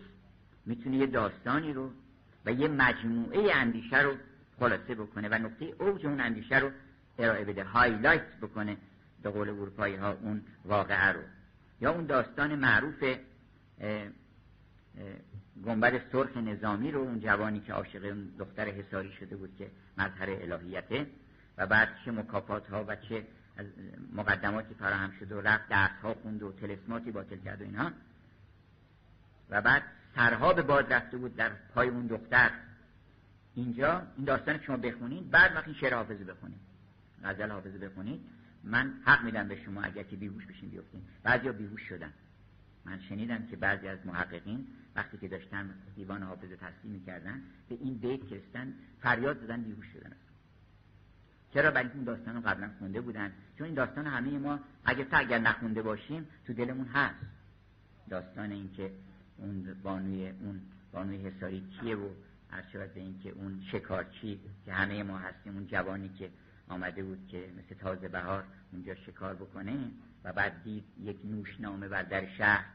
می‌تونه یه داستانی رو و یه مجموعه اندیشه رو خلاصه بکنه و نقطه اوج اون اندیشه رو ارائه بده هایلایت بکنه به قول اروپایی ها اون واقعه رو. یا اون داستان معروف گنبد سرخ نظامی رو اون جوانی که عاشق دختر حساری شده بود که مظهر الهیته و بعد چه مکافات ها و چه مقدماتی فراهم شده و رفت درس ها خوند و تلسماتی باطل کرد و اینها و بعد سرها به باد رفته بود در پای اون دختر. اینجا این داستان شما بخونید بعد وقتی شعر حافظه بخونید غزل حافظه بخونید من حق میدم به شما اگر که بیهوش بشین بیفتین. بعضیا بیهوش شدن. من شنیدم که بعضی از محققین وقتی که داشتن دیوان حافظه تصدیح می‌کردن به این بیت کشتن فریاد زدن بیهوش شدن. چرا؟ برای این داستان رو قبلا خونده بودن. چون این داستان همه ما اگه تا اگر نخونده باشیم تو دلمون هست. داستان این که اون بانوی اون بانوی حساری کیه و هر به این که اون شکارچی که همه ما هستیم اون جوانی که آمده بود که مثل تازه بهار اونجا شکار بکنه و بعد دید یک نوشنامه بر در شهر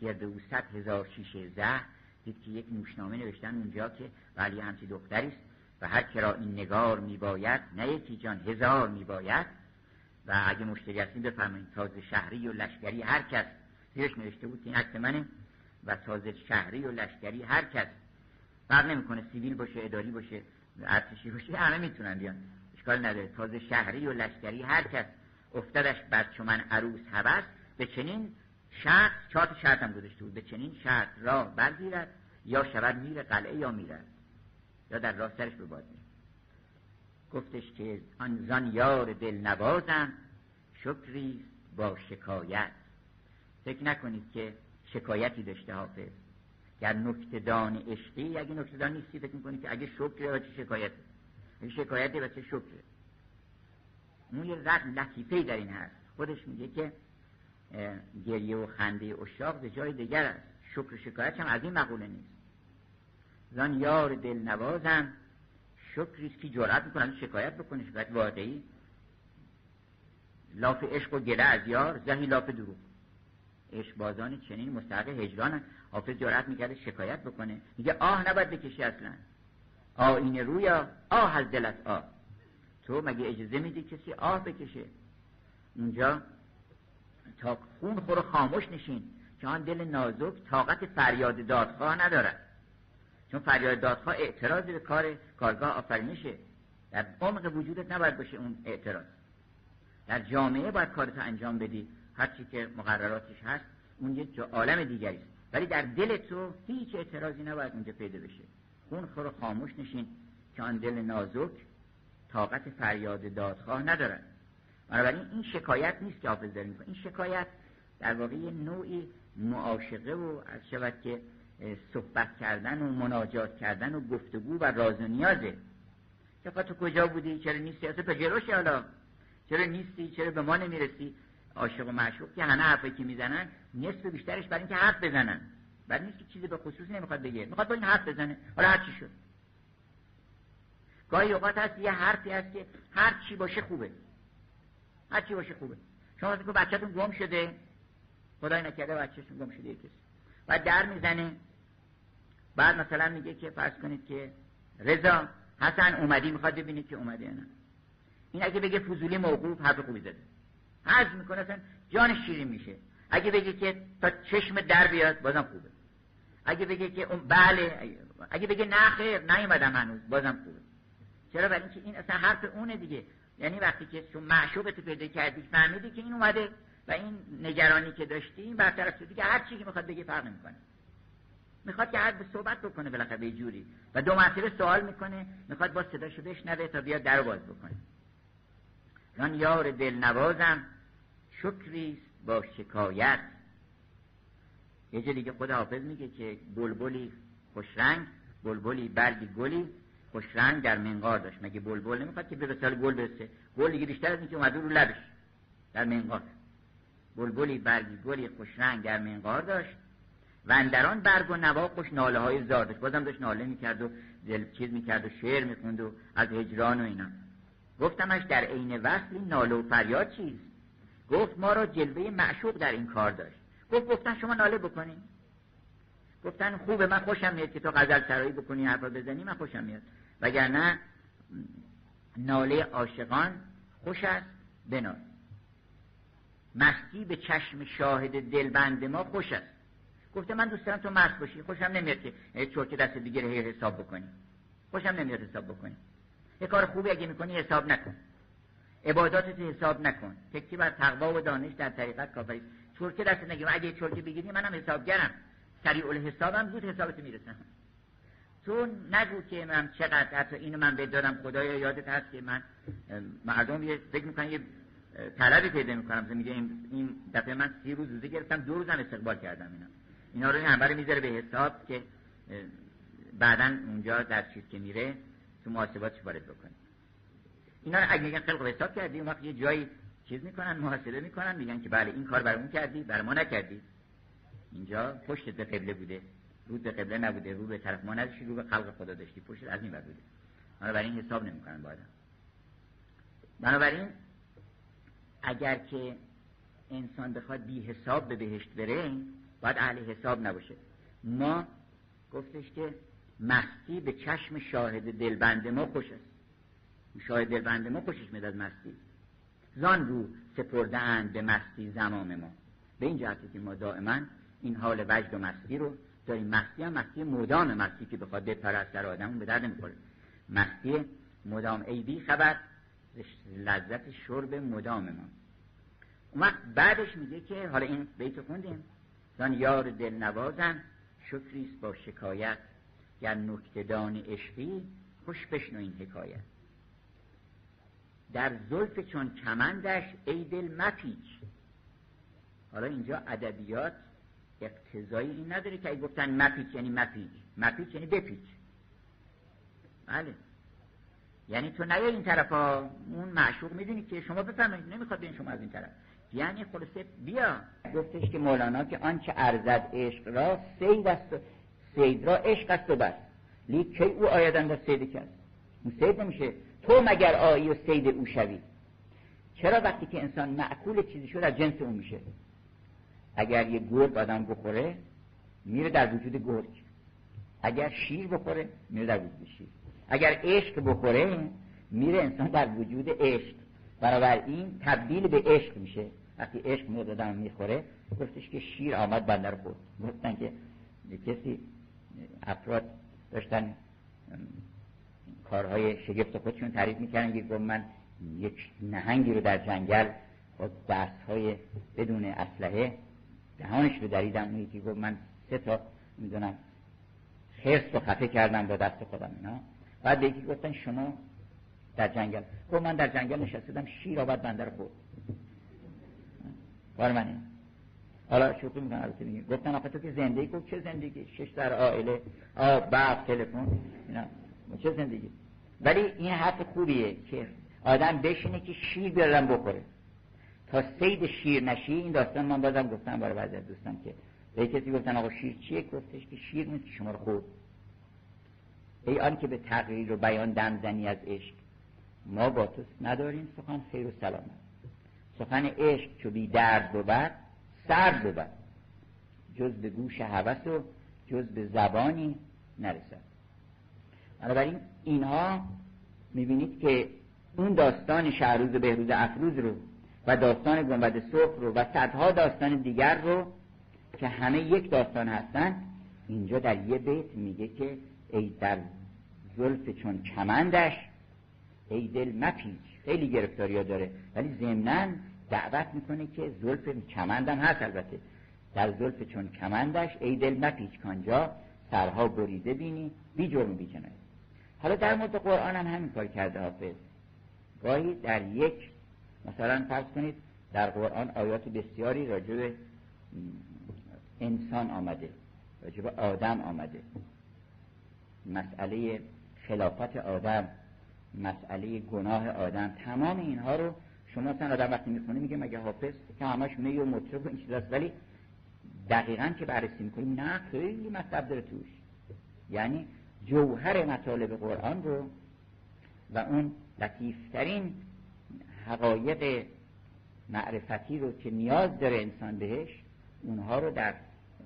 گرد او صد هزار شیشه زهر. دید که یک نوشنامه نوشتن اونجا که ولی همچی دختری است و هر کرا این نگار میباید نه یکی جان هزار میباید. و اگه مشتری هستیم بفرمایید تازه شهری و لشکری هر کس. زیرش نوشته بود که این عکس منه و تازه شهری و لشکری هر کس. فرق نمی‌کنه سیویل باشه اداری باشه ارتشی باشه همه می‌تونن بیان. اشکال نداره تازه شهری و لشکری هر کس. افتادش بر من عروس هوس. به چنین شرط چهار شرط هم گذاشته بود. به چنین شرط را برگیرد یا شود میره قلعه یا میرد. یا در راه سرش به باد گفتش که آن زان یار دل نوازم شکری با شکایت. فکر نکنید که شکایتی داشته حافظ. گر نکتدان عشقی اگه نکتدان نیستی فکر می‌کنید که اگه شکره و چه شکایت. اگه شکایتی و چه شکره اون یه لطیفه در این هست خودش میگه که گریه و خنده اشاق به جای دیگر است. شکر و شکایت هم از این مقوله نیست. زان یار دل نوازم شکریست که جرأت می‌کنن شکایت بکنه شکایت واقعی لاف عشق و گله از یار زهی لاف دروغ. بازان چنین مستحق هجران حافظ جرأت می‌کرده شکایت بکنه. میگه آه نباید بکشی اصلا. آینه رویا آه از دلت آه. تو مگه اجازه میدی کسی آه بکشه؟ اونجا تا خون خور خاموش نشین که آن دل نازک طاقت فریاد دادخواه ندارد. چون فریاد دادخواه اعتراض به کار کارگاه آفرینشه در عمق وجودت نباید باشه اون اعتراض. در جامعه باید کارتو انجام بدی. هرچی که مقرراتش هست اون یه عالم دیگری ولی در دل تو هیچ اعتراضی نباید اونجا پیدا بشه. خون خور خاموش نشین که آن دل نازک طاقت فریاد دادخواه ندارد. بنابراین این شکایت نیست که حافظ داره این شکایت در واقع نوعی معاشقه و از شود که صحبت کردن و مناجات کردن و گفتگو و راز و نیازه. که تو کجا بودی؟ چرا نیستی؟ اصلا پجروشی حالا. چرا نیستی؟ چرا به ما نمی‌رسی؟ عاشق و معشوق که همه حرفی که می‌زنن نصف بیشترش برای اینکه حرف بزنن. بعد نیست که چیزی به خصوص نمی‌خواد بگه. می‌خواد با این حرف بزنه. حالا هر چی شد. گاهی اوقات هست یه حرفی هست که هر چی باشه خوبه. هر چی باشه خوبه. شما که بچه‌تون گم شده؟ خدای نکرده بچه‌شون گم شده کسی بعد در می‌زنه. بعد مثلا میگه که فرض کنید که رضا حسن اومدی می‌خواد ببینید که اومده نه. این اگه بگه فضولی موقوف حرف خوبی زده. حرف می‌کنه اصلا جان شیرین میشه. اگه بگه که تا چشم در بیاد بازم خوبه. اگه بگه که اون بله. اگه بگه نه خیر نیومدم هنوز بازم خوبه. چرا؟ برای اینکه این اصلا حرف اونه دیگه. یعنی وقتی که تو معشوقت پیدا کردی فهمیدی که این اومده و این نگرانی که داشتی این برطرف شد دیگه هر چی که می‌خواد بگه فرق نمی‌کنه. می‌خواد که به صحبت بکنه بالاخره به جوری و دو مرتبه سوال می‌کنه می‌خواد با صداشو بشنوه تا بیاد در باز بکنه. من یار دل نوازم شکریست با شکایت. یه جا دیگه خود حافظ میگه که بلبلی خوشرنگ بلبلی برگی گلی خوشرنگ در منقار داشت. مگه بلبل نمی‌خواد که به سال گل برسه؟ گل دیگه بیشتر از اینکه اومده رو لبش در منقار. بلبلی برگی گلی خوشرنگ در منقار داشت. و اندران برگ و نوا خوش ناله های زار داشت بازم داشت ناله می‌کرد و دل چیز می‌کرد و شعر می‌خوند و از هجران و اینا. گفتمش در عین وصل این ناله و فریاد چیست؟ گفت ما را جلوه معشوق در این کار داشت. گفت گفتن شما ناله بکنین. گفتن خوبه من خوشم میاد که تو غزل سرایی بکنی حرفا بزنی من خوشم میاد. وگرنه ناله عاشقان خوش است. بنال. مستی به چشم شاهد دلبند ما خوش است. گفته من دوست دارم تو مست باشی. خوشم نمیاد که چرت دست دیگه حساب بکنی. خوشم نمیاد حساب بکنی. یه کار خوبی اگه می‌کنی حساب نکن. عباداتت حساب نکن. تکی بر تقوا و دانش در طریقت کافری چرکه دست نگیم. اگه چرکه بگیری منم حسابگرم. سریع الحسابم زود حسابت می‌رسم. تو نگو که من چقدر حتی اینو من بدادم خدایا یادت هست که من مردم یه فکر می‌کنن یه طلبی پیدا می‌کنم. میگه این دفعه من سی روز روزه گرفتم دو روزم استقبال کردم اینا. اینا رو همه می‌ذاره به حساب که بعدا اونجا در چیز که میره تو محاسباتش وارد بکنه. اینا اگه میگن خلق حساب کردی اون وقت یه جایی چیز می‌کنن محاسبه می‌کنن میگن که بله این کار برای اون کردی برای ما نکردی. اینجا پشت به قبله بوده. رو به قبله نبوده رو به طرف ما نداشتی رو به خلق خدا داشتی. پشت از این بر بوده. بنابراین حساب نمی‌کنن با بنابراین اگر که انسان بخواد بی حساب به بهشت بره باید اهل حساب نباشه. ما گفتش که مستی به چشم شاهد دلبند ما خوش است. شاهد دلبند ما خوشش میاد از مستی. زان رو سپرده اند به مستی زمام ما. به این جهتی که ما دائما این حال وجد و مستی رو داریم مستی هم مستی مدام مستی که بخواد بپره از سر آدم به درد می‌خوره مستی مدام ای بی خبر لذت شرب مدام ما اون وقت بعدش میگه که حالا این بیت خوندیم. زن یار دل نوازن شکریست با شکایت. گر نکتدان عشقی خوش بشنو این حکایت. در زلف چون کمندش ای دل مپیچ. حالا اینجا ادبیات اقتضایی این نداره که ای گفتن مپیچ یعنی مپیچ مپیچ یعنی بپیچ. بله. یعنی تو نیا این طرف ها اون معشوق می‌دونی که شما بفرمایید. نمی‌خواد بین شما از این طرف. یعنی خلاصه بیا. گفتش که مولانا که آنچه ارزد عشق را سید است سید را عشق است و بس. لیک کی او آیدن و سید کرد؟ اون سید نمیشه. تو مگر آیی و سید او شوی؟ چرا وقتی که انسان معقول چیزی شد از جنس اون میشه؟ اگر یه گرگ آدم بخوره میره در وجود گرگ. اگر شیر بخوره میره در وجود شیر. اگر عشق بخوره میره انسان در وجود عشق. این تبدیل به عشق میشه. وقتی عشق میاد آدم می‌خوره گفتش که شیر آمد بندر خورد. گفتن که کسی افراد داشتن کارهای شگفت خودشون تعریف می‌کردن که گفت من یک نهنگی رو در جنگل با دست های بدون اسلحه دهانش رو دریدم اون یکی گفت من سه تا می‌دونم خرس رو خفه کردم با دست خودم اینا. بعد یکی گفتن شما در جنگل. گفت من در جنگل نشستم شیر آباد بنده رو خورد. بار منه حالا شوخی می‌کنم البته میگه. گفتن آخه تو که زندگی گفت چه زندگی؟ شش در عائله. آب برق تلفن اینا. چه زندگی؟ ولی این حرف خوبیه که آدم بشینه که شیر بیارم بخوره. تا سید شیر نشی این داستان من بازم گفتم برای بعضی دوستان که به کسی گفتن آقا شیر چیه؟ گفتش که شیر نیست شما رو خورد. ای آن که به تغییر و بیان دم زنی از عشق. ما با تو نداریم سخن خیر و سلامت. سخن عشق چو بی درد بود سرد بود. جز به گوش هوس و جز به زبانی نرسد. بنابراین اینها می‌بینید که اون داستان شهروز بهروز افروز رو و داستان گنبد صبح رو و صدها داستان دیگر رو که همه یک داستان هستن اینجا در یه بیت میگه که ای در زلف چون کمندش ای دل مپیچ خیلی گرفتاری ها داره. ولی ضمنا دعوت می‌کنه که زلف کمندم هست البته. در زلف چون کمندش ای دل مپیچ کانجا سرها بریده بینی بی جرم بی حالا در مورد قرآن هم همین کار کرده حافظ. گاهی در یک مثلا فرض کنید در قرآن آیات بسیاری راجع انسان آمده راجع به آدم آمده. مسئله خلافت آدم مسئله گناه آدم تمام اینها رو شما مثلا آدم وقتی می‌خونه میگه مگه حافظ؟ که همش می و مطرب و این چیزاست ولی دقیقا که بررسی می‌کنیم نه خیلی مطلب داره توش. یعنی جوهر مطالب قرآن رو و اون لطیفترین حقایق معرفتی رو که نیاز داره انسان بهش اونها رو در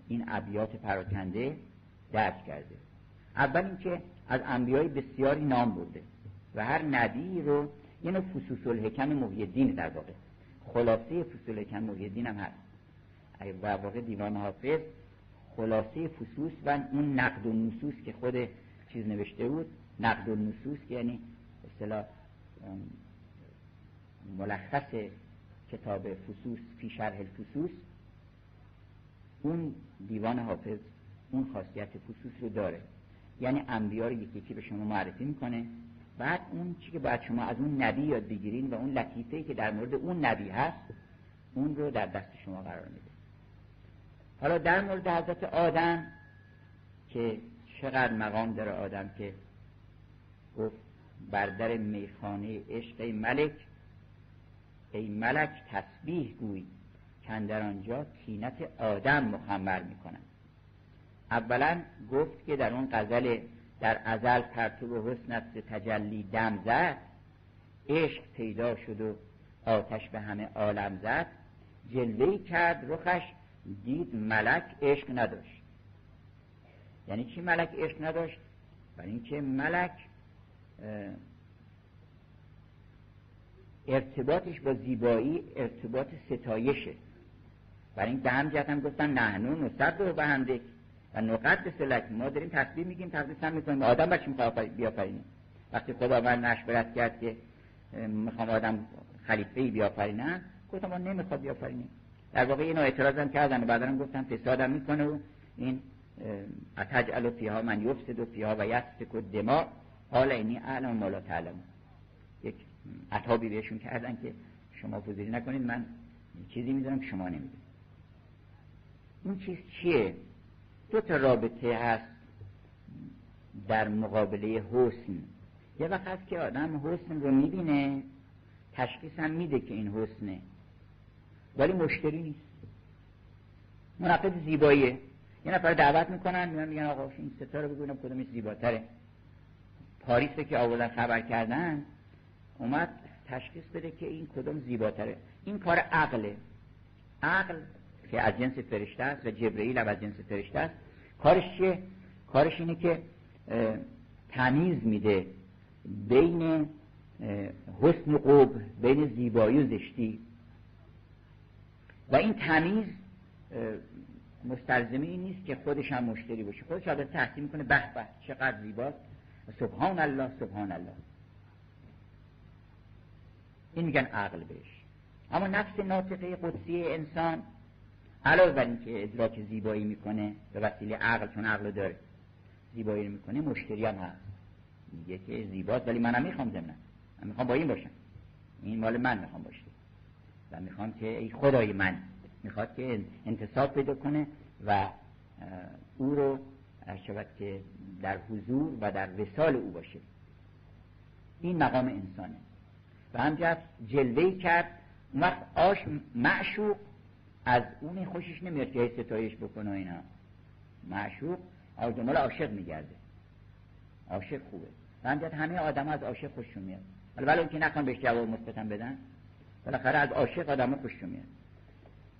این ابیات پراکنده درک کرده. اول اینکه از انبیای بسیاری نام برده و هر نبی رو یه نوع فسوس الحکم محی در واقع. خلاصه فسوس الحکم محی هم هست. در واقع دیوان حافظ خلاصه فسوس و اون نقد و نصوص که خود چیز نوشته بود نقد و نصوص که یعنی اصطلاح ملخص کتاب فسوس فی شرح الفسوس اون دیوان حافظ اون خاصیت فسوس رو داره. یعنی انبیا رو یکی یکی به شما معرفی می‌کنه. بعد اون چی که باید شما از اون نبی یاد بگیرین و اون لطیفه که در مورد اون نبی هست اون رو در دست شما قرار میده. حالا در مورد حضرت آدم که چقدر مقام داره آدم که گفت بر در میخانه عشق ملک ای ملک تسبیح گوی که در آنجا کینت آدم مخمر می‌کنن اولا گفت که در اون غزل در ازل پرتو حسنت تجلی دم زد عشق پیدا شد و آتش به همه عالم زد. جلوه کرد رخش دید ملک عشق نداشت. یعنی چی ملک عشق نداشت؟ برای اینکه ملک ارتباطش با زیبایی ارتباط ستایشه. برای این به هم هم گفتن نحنو نصد و به هم و نقد به سلک ما داریم تصویر میگیم تقدیس هم می‌کنیم. آدم بچه می‌خواه بیافرینیم وقتی خداوند نشبرت کرد که می‌خوام آدم خلیفه ای بیافرینن گفتم ما نمی‌خواد بیافرینیم در واقع اینو اعتراضم کردن و بعدا گفتم فسادم می‌کنه و این اتجعل فیها من یفسد و فیها و یسفک و دماء حال اینی اعلم مالا تعلم یک عطابی بهشون کردن که شما فضولی نکنید. من چیزی می‌دونم که شما نمی‌دونید. این چیز چیه؟ دو تا رابطه هست در مقابله حسن. یه وقت هست که آدم حسن رو می‌بینه تشخیص هم میده که این حسنه. ولی مشتری نیست. منقض زیباییه. یه نفر دعوت می‌کنن میان میگن آقا این ستاره بگوینم کدومش زیباتره. پاریس که آوردن خبر کردن اومد تشخیص بده که این کدوم زیباتره. این کار عقله. عقل که از جنس فرشته است و جبرئیل هم از جنس فرشته است. کارش چیه؟ کارش اینه که تمیز میده بین حسن و بین زیبایی و زشتی. و این تمیز مستلزمه این نیست که خودش هم مشتری باشه. خودش آدم تحصیل می‌کنه به به چقدر زیباست. سبحان الله سبحان الله. این میگن عقل بهش. اما نفس ناطقه قدسی انسان علاوه بر اینکه ادراک زیبایی می‌کنه به وسیله عقل چون عقل داره زیبایی می‌کنه مشتری هم هست. میگه که زیباست ولی منم می‌خوام زمنم من می‌خوام با این باشم. این مال من می‌خوام باشه. و می‌خوام که ای خدای من می‌خواد که انتصاب پیدا کنه و او رو شود که در حضور و در وسال او باشه. این مقام انسانه. و همجاست جلوه کرد. اون وقت آش معشوق. از اون خوشش نمیاد که ستایش بکنه اینا. معشوق آدمال عاشق میگرده. عاشق خوبه. و همجاست همه آدم از عاشق خوششون میاد. ولی که نکن بهش جواب مثبتم بدن بالاخره از عاشق آدم خوششون میاد.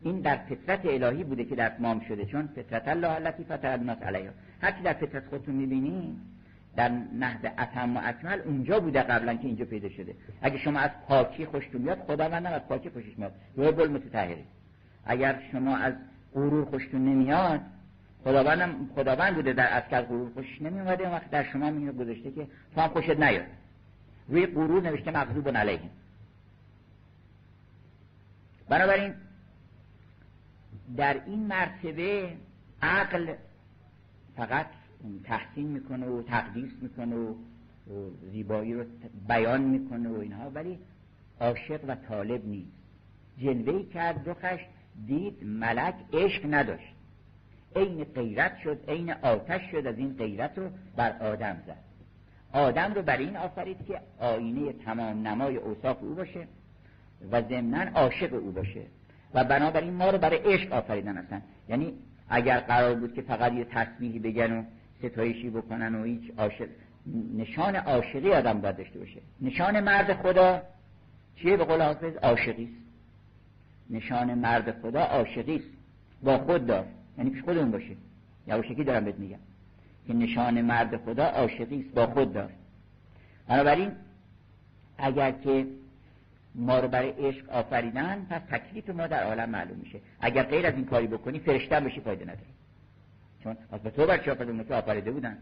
این در فطرت الهی بوده که در مام شده. چون فطرت الله التي فطر الناس علیها هر در فطرت خودتون می‌بینی در نهد اتم و اکمل اونجا بوده قبلا که اینجا پیدا شده. اگه شما از پاکی خوشتون میاد خداوندم از پاکی خوشش میاد. روح بل متطهری. اگر شما از غرور خوشتون نمیاد خداوندم خداوند بوده در از غرور خوشش نمیومده وقت در شما میگه گذاشته که تو هم خوشت نیاد. روی غرور نوشته مغضوب علیهم. بنابراین در این مرتبه عقل فقط تحسین می‌کنه و تقدیس می‌کنه و زیبایی رو بیان می‌کنه و اینها ولی عاشق و طالب نیست. جلوه کرد رخش دید ملک عشق نداشت. عین غیرت شد عین آتش شد از این غیرت رو بر آدم زد. آدم رو برای این آفرید که آینه تمام نمای اوصاف او باشه و ضمنا عاشق او باشه. و بنابراین ما رو برای عشق آفریدن هستن. یعنی اگر قرار بود که فقط یه تصویری بگن و ستایشی بکنن و هیچ عاشق نشان عاشقی آدم باید داشته باشه. نشان مرد خدا چیه؟ به قول حافظ عاشقی است. نشان مرد خدا عاشقی است. با خود دار. یعنی پیش خودمون باشه. عاشقی دارم بهت میگم. که نشان مرد خدا عاشقی است. با خود دار. بنابراین اگر که ما رو برای عشق آفریدن پس تکلیف ما در عالم معلوم میشه. اگر غیر از این کاری بکنی فرشته بشی فایده نداره. چون از به تو بچه آفریده که آفریده بودن.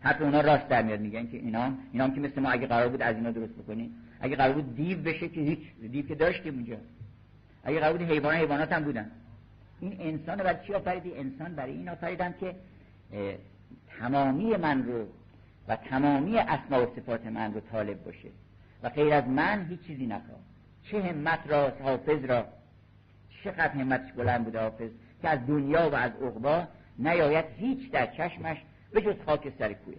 حتی اونا راست در میاد میگن که اینا اینا هم که مثل ما اگه قرار بود از اینا درست بکنی اگه قرار بود دیو بشه که هیچ دیو که داشتیم اونجا. اگه قرار بود حیوان حیوانات هم بودن. این انسان برای چی آفریدی؟ انسان برای این آفریدن که تمامی من رو و تمامی اسما و صفات من رو طالب باشه. و غیر از من هیچ چیزی نخواه چه همت را حافظ را چقدر همتش بلند بوده حافظ که از دنیا و از عقبا نیاید هیچ در چشمش به جز خاک سر کویه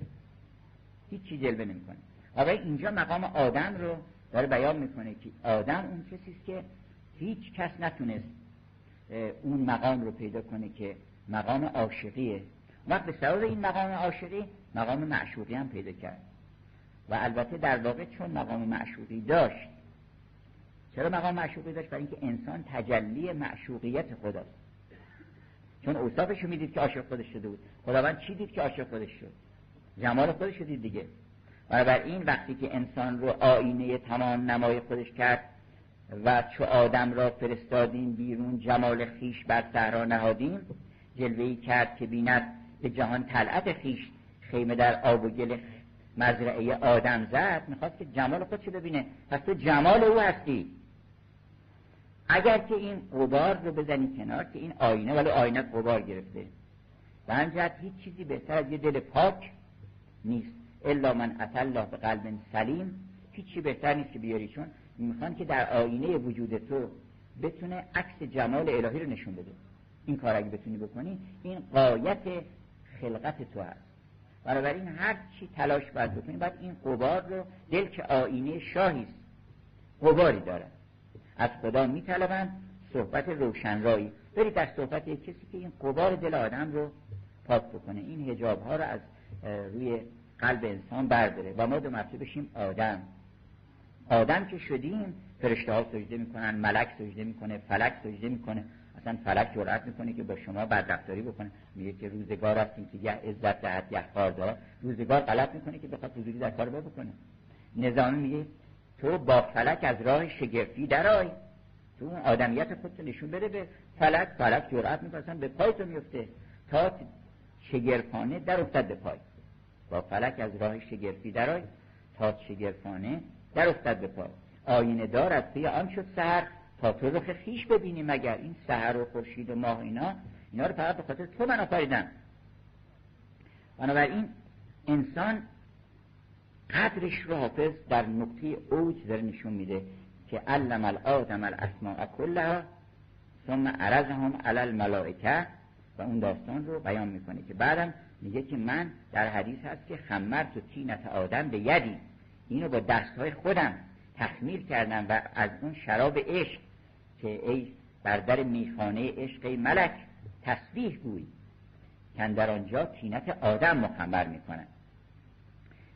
هیچ چیز جلوه نمی‌کنه. و اینجا مقام آدم رو داره بیان می‌کنه که آدم اون کسی که هیچ کس نتونست اون مقام رو پیدا کنه که مقام عاشقیه. وقت به سبب این مقام عاشقی مقام معشوقی هم پیدا کرد. و البته در واقع چون مقام معشوقی داشت چرا مقام معشوقی داشت؟ برای اینکه انسان تجلی معشوقیت خداست. چون اوصافش رو می‌دید که عاشق خودش شده بود. خداوند چی دید که عاشق خودش شد؟ جمال خودش رو دید دیگه. این وقتی که انسان رو آینه تمام نمای خودش کرد و چو آدم را فرستادیم بیرون جمال خیش بر صحرا نهادیم جلوه کرد که بیند به جهان طلعت خیش خیمه در آب و گل مزرعه آدم زد می‌خواست که جمال خودشو ببینه. پس تو جمال او هستی. اگر که این قبار رو بزنی کنار که این آینه ولی آینه قبار گرفته. و همجهت هیچ چیزی بهتر از یه دل پاک نیست. الا من الله به قلب سلیم هیچی بهتر نیست که بیاری چون می‌خوان که در آینه وجود تو بتونه عکس جمال الهی رو نشون بده. این کار اگه بتونی بکنی این قایت خلقت تو هست. بنابراین هر چی تلاش باید بکنی باید این قبار رو دل که آینه شاهی است قباری داره. از خدا میطلبند صحبت روشنرایی. برید در صحبت یک کسی که این قبار دل آدم رو پاک بکنه. این هجاب ها رو از روی قلب انسان برداره. و ما دو مرتبه بشیم آدم. آدم که شدیم فرشته ها سجده می‌کنن ملک سجده می‌کنه فلک سجده می‌کنه. اصلا فلک جرأت می‌کنه که با شما بدرفتاری بکنه. میگه که روزگار هستیم که یه عزت دهد یه دار روزگار غلط می‌کنه که بخواد حضوری در کار بکنه. نظامی میگه تو با فلک از راه شگفتی درای تو اون آدمیت خودت نشون بده به فلک. فلک جرأت می‌کنه به پای تو میفته تا شگرفانه در افتد به پای. با فلک از راه شگرفی درای تا شگرفانه در افتد به پای. آینه دار از پی آن شد سهر تا تو رخ خیش ببینی مگر این سهر و خورشید و ماه اینا. اینا رو فقط به خاطر تو من آفریدم. بنابراین انسان قدرش رو حافظ در نقطه اوج داره نشون میده که علم الادم الاسماء کلها ثم عرضهم علی الملائکه و اون داستان رو بیان می‌کنه که بعدم میگه که من در حدیث هست که خمرت و تینت آدم به یدی. اینو با دستهای خودم تخمیر کردم و از اون شراب عشق که ای بر در میخانه عشق ملک تسبیح گوی که در آنجا تینت آدم مخمر می‌کنن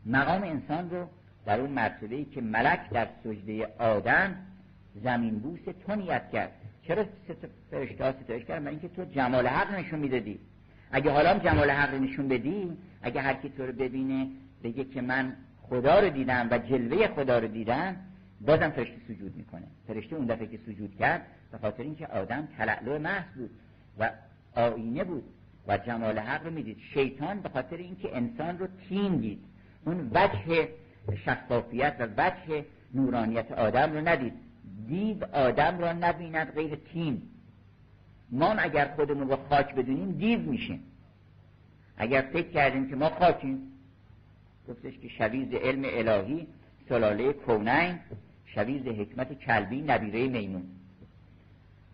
مقام انسان رو در اون مرتبه ای که ملک در سجده آدم زمین بوس تو نیت کرد. چرا فرشته ها ستایش کردن؟ اینکه تو جمال حق نشون می‌دادی. اگه حالا جمال حق نشون بدی اگه هر کی تو رو ببینه بگه که من خدا رو دیدم و جلوه خدا رو دیدم بازم فرشته سجود می‌کنه. فرشته اون دفعه که سجود کرد به خاطر اینکه آدم تلعلو محض بود و آینه بود و جمال حق رو می‌دید. شیطان به خاطر اینکه انسان رو تین دید. اون وجه شفافیت و وجه نورانیت آدم رو ندید. دید آدم را نبیند غیر تین ما اگر خودمون رو خاک بدونیم دیو میشیم. اگر فکر کردیم که ما خاکیم گفتش که شویز علم الهی سلاله کونین شویز حکمت کلبی نبیره میمون.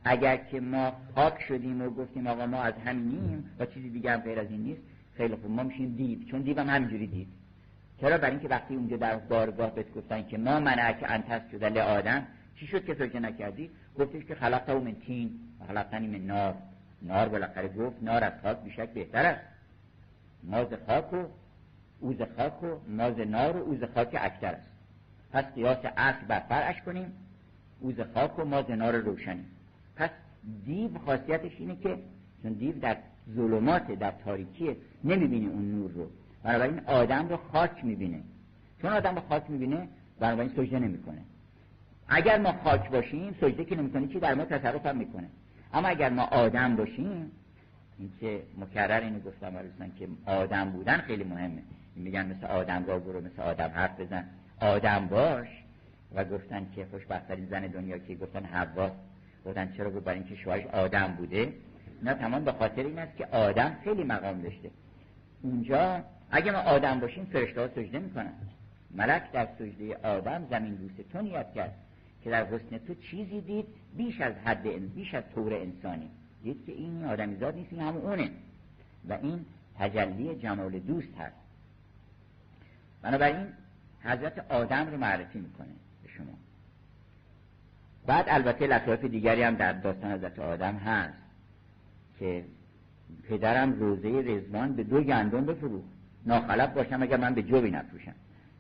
اگر که ما خاک شدیم و گفتیم آقا ما از همینیم و چیزی دیگه هم غیر از این نیست خیلی خوب ما میشیم دیو. چون دیو هم همینجوری دید. چرا برای اینکه وقتی اونجا در بارگاه بهت گفتن که ما منعک انتست شده لآدم چی شد که فکر نکردی؟ گفتش که خلقت من تین و خلقتنی من نار. نار بالاخره گفت نار از خاک بیشک بهتر است. ماز خاک و اوز خاک و ماز نار و اوز خاک اکتر است. پس قیاس اصل بر فرعش کنیم اوز خاک و ماز نار روشنی. پس دیو خاصیتش اینه که چون دیو در ظلمات در تاریکیه نمی‌بینی اون نور رو. بنابراین آدم رو خاک می‌بینه. چون آدم رو خاک می‌بینه بنابراین سجده نمی‌کنه. اگر ما خاک باشیم سجده که نمی‌کنه چی؟ در ما تصرف هم می‌کنه. اما اگر ما آدم باشیم این که مکرر اینو گفتم که آدم بودن خیلی مهمه. میگن مثل آدم را برو مثل آدم حرف بزن. آدم باش. و گفتن که خوشبختترین زن دنیا که گفتن حوا گفتن چرا گفت برای اینکه شوهرش آدم بوده. نه تمام به خاطر این است که آدم خیلی مقام داشته. اونجا اگه ما آدم باشیم فرشته ها سجده می‌کنن. ملک در سجده آدم زمین بوسه تو نیت کرد که در حسن تو چیزی دید بیش از حد بیش از طور انسانی. دید که این آدمی زاد نیست این همون اونه. و این تجلی جمال دوست هست. بنابراین حضرت آدم رو معرفی می‌کنه به شما. بعد البته لطایف دیگری هم در داستان حضرت آدم هست که پدرم روزه رزوان به دو گندم بفروخت. ناخلب باشم اگر من به جوی نفروشم.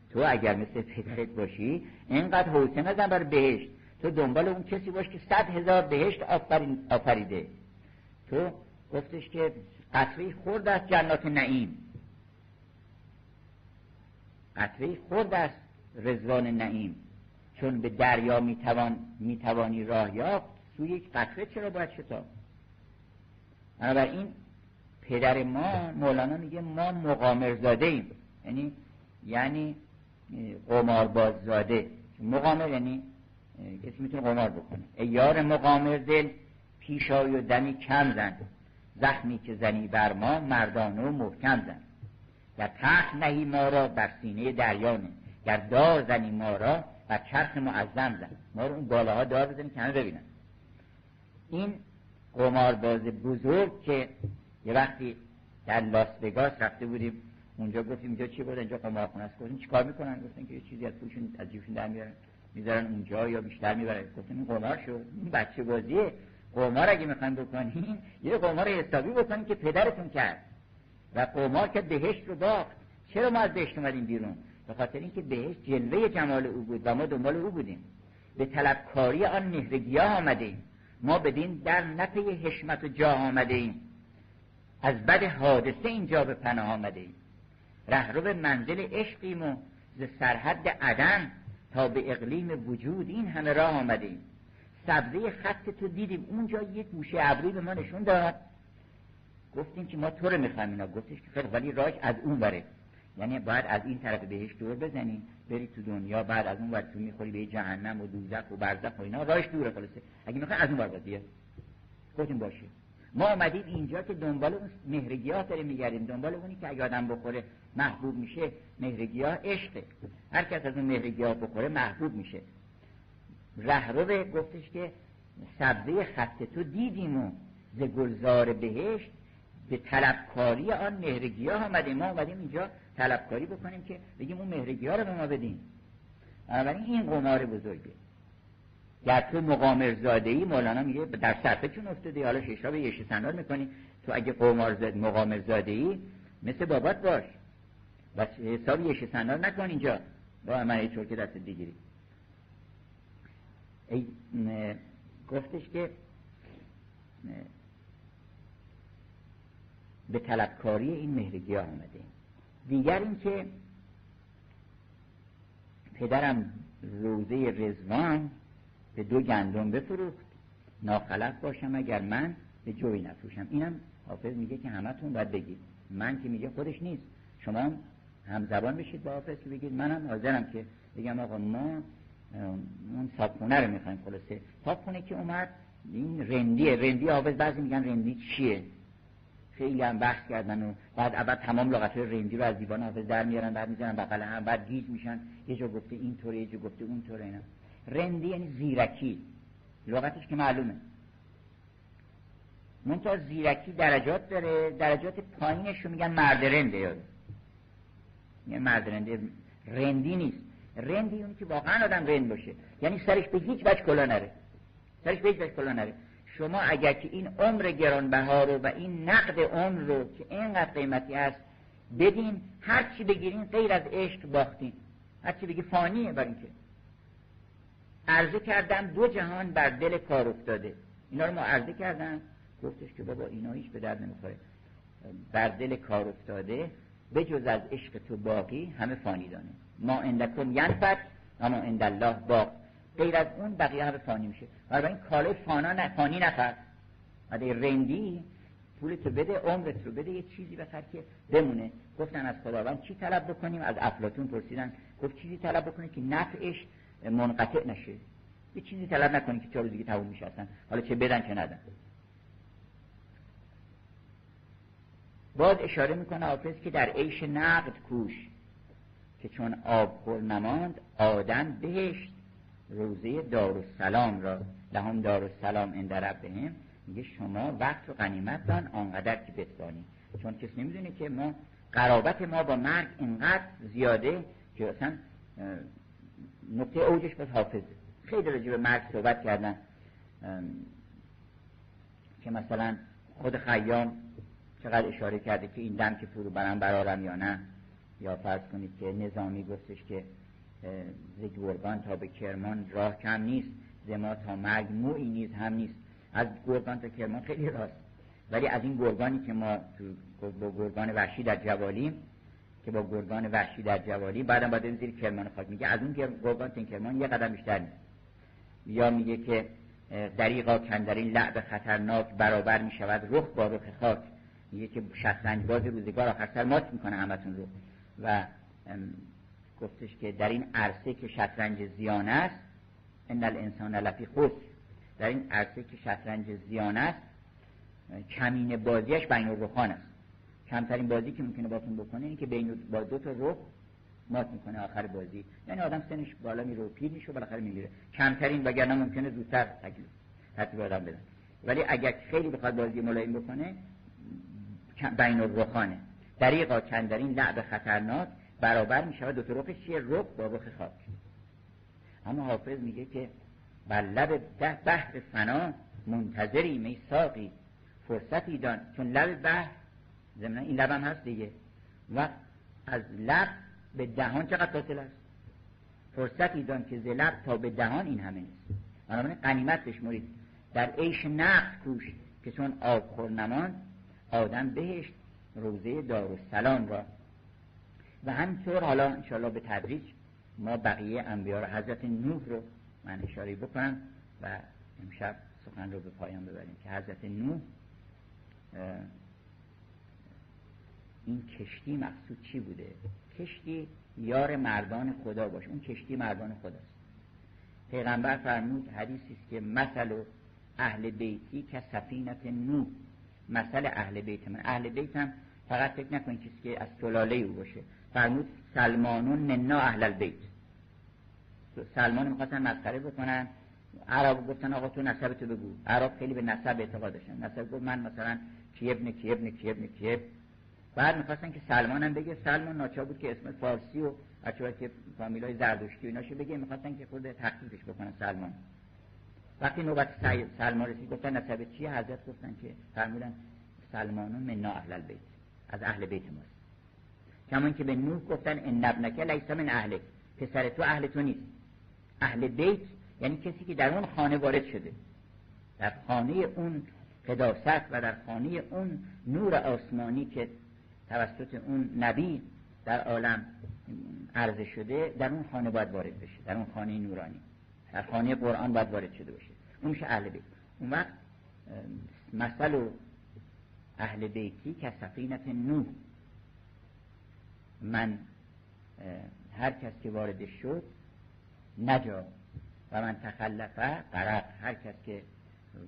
تو اگر مثل پدرت باشی اینقدر حوصله نزن بر بهشت. تو دنبال اون کسی باش که صد هزار بهشت آفریده. تو گفتش که قطره خورد از جنات نعیم. قطره خورد است رزوان نعیم. چون به دریا می‌توان می‌توانی راه یافت سوی یک قطره چرا باید شتاب؟ بنابراین پدر ما مولانا میگه ما مقامر زاده ایم یعنی یعنی قمار زاده. مقامر یعنی کسی می‌تونه قمار بکنه. ای یار مقامر دل پیشای و دمی کم زن. زخمی که زنی بر ما مردانه و محکم زن. یا تخت نهی ما را بر سینه دریانه گر دار زنی ما را بر چرخ معظم زن. ما رو اون بالاها دار بزنی که همه ببینن. این قمارباز بزرگ که یه وقتی در لاس وگاس رفته بودیم اونجا گفتیم اینجا چی بود اینجا قمارخونه است گفتیم چیکار می‌کنن؟ گفتن که یه چیزی از پولشون از جیبشون در میارن. می‌ذارن اونجا یا بیشتر می‌برن گفتیم این قمار شد این بچه بازیه. قمار اگه می‌خواین بکنین یه قمار حسابی بکنین که پدرتون کرد. و قمار که بهشت رو باخت. چرا ما از بهشت اومدیم بیرون؟ به خاطر اینکه بهشت جلوه جمال او بود و ما دنبال او بودیم. به طلبکاری آن مهرگیاه آمده ما بدین در نپی حشمت و جا آمده از بد حادثه اینجا به پناه آمده ایم رهرو منزل عشقیم و ز سرحد عدن تا به اقلیم وجود این همه راه آمده ایم سبزه خط تو دیدیم اونجا یک گوشه ابری به ما نشون داد. گفتیم که ما تو رو می‌خوایم اینا. گفتش که خیلی ولی راش از اون بره. یعنی باید از این طرف بهش دور بزنیم. بری تو دنیا بعد از اون ور تو می‌خوری به جهنم و دوزخ و برزخ و اینا. راش دوره خلاصه. اگه می‌خوای از اون ور بیاد گفتیم باشه ما آمدیم اینجا که دنبال اون مهرگیاه داریم میگردیم. دنبال اونی که اگه آدم بخوره محبوب میشه مهرگیاه عشقه. هر کس از اون مهرگیاه بخوره محبوب میشه. رهرو گفتش که سبزه خط تو دیدیم و ز گلزار بهشت به طلبکاری آن مهرگیاه آمدیم. ما آمدیم اینجا طلبکاری بکنیم که بگیم اون مهرگیاه رو به ما بدین. بنابراین این قمار بزرگه. گر تو مقامر زاده ای مولانا میگه در صفحه چون افتاده حالا شش به یش سنار می‌کنی. تو اگه قمار زاد مقامر زاده ای مثل بابات باش. و حساب یش سنار نکن اینجا. با من چور که دست دیگری. ای گفتش که به طلبکاری این مهرگی آمده. دیگر اینکه پدرم روزه رزوان به دو گندم بفروخت. ناخلف باشم اگر من به جوی نفروشم. اینم حافظ میگه که همتون باید بگید. من که میگه خودش نیست. شما هم زبان بشید با حافظ که بگید منم حاضرم که بگم آقا ما اون صابخونه رو می‌خوایم خلاصه. صابخونه که اومد این رندیه. رندی حافظ بعضی میگن رندی چیه؟ خیلی هم بحث کردن و بعد اول تمام لغت رندی رو از دیوان حافظ در میارن بعد می‌زنن بغل هم بعد گیج میشن. یه جا گفته این طوره یه جا گفته اون طوره اینا. رندی یعنی زیرکی. لغتش که معلومه. منتها زیرکی درجات داره درجات پایینش رو میگن مرد رنده یاد. یعنی مرد رنده رندی نیست. رندی اون که واقعا آدم رند باشه. یعنی سرش به هیچ وجه کلا نره. سرش به هیچ وجه کلا نره. شما اگر که این عمر گرانبها رو و این نقد عمر رو که اینقدر قیمتی هست بدین هر چی بگیرین غیر از عشق باختین. هر چی بگی فانیه برای اینکه. عرضه کردم دو جهان بر دل کار افتاده. اینا رو ما عرضه کردم. گفتش که بابا اینا هیچ به درد نمی‌خوره. بر دل کار افتاده. بجز از عشق تو باقی همه فانی دانه. ما اندکم ینفت و ما باق. غیر از اون بقیه همه فانی میشه. برای این کاله فانا نه فانی نخر اگه رندی پولتو بده عمرت رو بده یه چیزی بخر که بمونه. گفتن از خداوند چی طلب بکنیم؟ از افلاتون پرسیدن. گفت چیزی طلب بکنیم که نفعش منقطع نشه. یه چیزی طلب نکنید که چهار دیگه تموم میشه حالا چه بدن چه ندن. باز اشاره می‌کنه حافظ که در عیش نقد کوش که چون آب خور نماند آدم بهشت روزه دارالسلام را لهم دارالسلام اند ربهم میگه شما وقت و غنیمت دان آنقدر که بتوانی. چون کسی نمی‌دونه که ما قرابت ما با مرگ اینقدر زیاده که اصلا نقطه اوجش بس حافظه خیلی راجع به مرگ صحبت کردن که مثلا خود خیام چقدر اشاره کرده که این دم که فرو برم برارم یا نه یا فرض کنید که نظامی گفتش که ز گرگان تا به کرمان راه کم نیست ز ما تا مرگ موی نیز هم نیست. از گرگان تا کرمان خیلی راست. ولی از این گرگانی که ما با گرگان وحشی در جوالیم که با گرگان وحشی در جوالی بعدم باید زیر کرمان خاک میگه. از اون گرگان تا کرمان یه قدم بیشتر نیست. یا میگه که دریقا کندرین لعب خطرناک برابر می‌شود رخ با رخ خاک. میگه که شطرنج باز روزگار آخر سر مات می‌کنه همتون رو. و گفتش که در این عرصه که شطرنج زیان است ان الانسان لفی خسر. در این عرصه که شطرنج زیان است کمین بازیش بین الرخان است. کمترین بازی که ممکنه باتون بکنه اینه که بین با دو تا رخ مات می‌کنه آخر بازی. یعنی آدم سنش بالا میره و پیر میشه و بالاخره میمیره کمترین وگرنه ممکنه زودتر تکلیف ترتیب آدم بدن ولی اگر خیلی بخواد بازی ملایم بکنه بین الرخانه. دریقا چندرین لعب خطرناک برابر میشه دو رخش چیه رخ با رخ خاک. اما حافظ میگه که بر لب ده بحر فنا منتظری می ساقی. فرصتی دان. چون لب بحر ضمن این لبم هست دیگه. و از لب به دهان چقدر فاصله است؟ فرصتی دان که ز لب تا به دهان این همه نیست. بنابراین قنیمت بشمرید در عیش نقد کوش که چون آب خورنمان آدم بهشت روزه دارالسلام را. و همینطور حالا انشاءالله به تدریج ما بقیه انبیاء رو حضرت نوح رو من اشاره بکنم و امشب سخن رو به پایان ببریم که حضرت نوح این کشتی مقصود چی بوده؟ کشتی یار مردان خدا باشه. اون کشتی مردان خداست. پیغمبر فرمود حدیثی است که مثل اهل بیتی که سفینت نوح مثل اهل بیت من. اهل بیت هم فقط فکر نکنید چیزی که از سلاله او باشه. فرمود سلمانون ننا اهل البیت. سلمان می‌خواستن مسخره بکنن. عرب گفتن آقا تو نسب تو بگو. عرب خیلی به نسب اعتقاد داشتن. نسب گفت من مثلا کی ابن کی ابن کی ابن کی بعد می‌خواستن که سلمان هم بگه. سلمان ناچار بود که اسم فارسی و بچه‌ها که فامیلای زردشتی و ایناشو بگه. می‌خواستن که خود تخفیفش بکنن سلمان. وقتی نوبت سلمان رسید گفتن نسب چیه حضرت گفتن که فرمودن سلمانون من اهل البیت از اهل بیت ماست. کمان که به نوح گفتن ان ابنک لیس من اهلک. پسر تو اهل تو نیست. اهل بیت یعنی کسی که در اون خانه وارد شده. در خانه اون قداست و در خانه اون نور آسمانی که توسط اون نبی در عالم عرضه شده در اون خانه باید وارد بشه در اون خانه نورانی در خانه قرآن باید وارد شده باشه. اون میشه اهل بیت. اون وقت مثل اهل بیتی که سفینت نوح من هر کس که وارد شد نجا. و من تخلفه غرق. هر کس که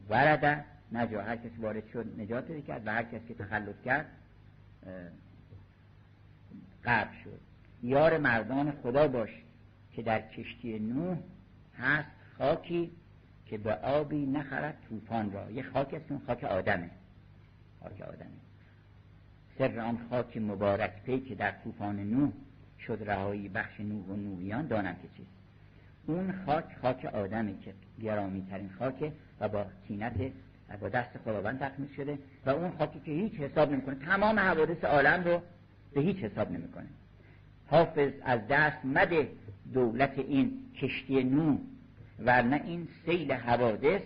ورده نجا. هر کس وارد شد نجات کرد. و هر کس که تخلف کرد قرب شد. یار مردان خدا باش که در کشتی نوح هست خاکی که به آبی نخرد طوفان را. یه خاک است خاک آدمه. خاک آدمه. سر آن خاک مبارک پی که در طوفان نوح شد رهایی بخش نوح و نوحیان دانم که چیست. اون خاک خاک آدمه که گرامی ترین خاکه و با تینت با دست خداوند تخمیز شده و اون خاکی که هیچ حساب نمی‌کنه. تمام حوادث عالم رو به هیچ حساب نمی‌کنه. حافظ از دست مده دولت این کشتی نو ورنه این سیل حوادث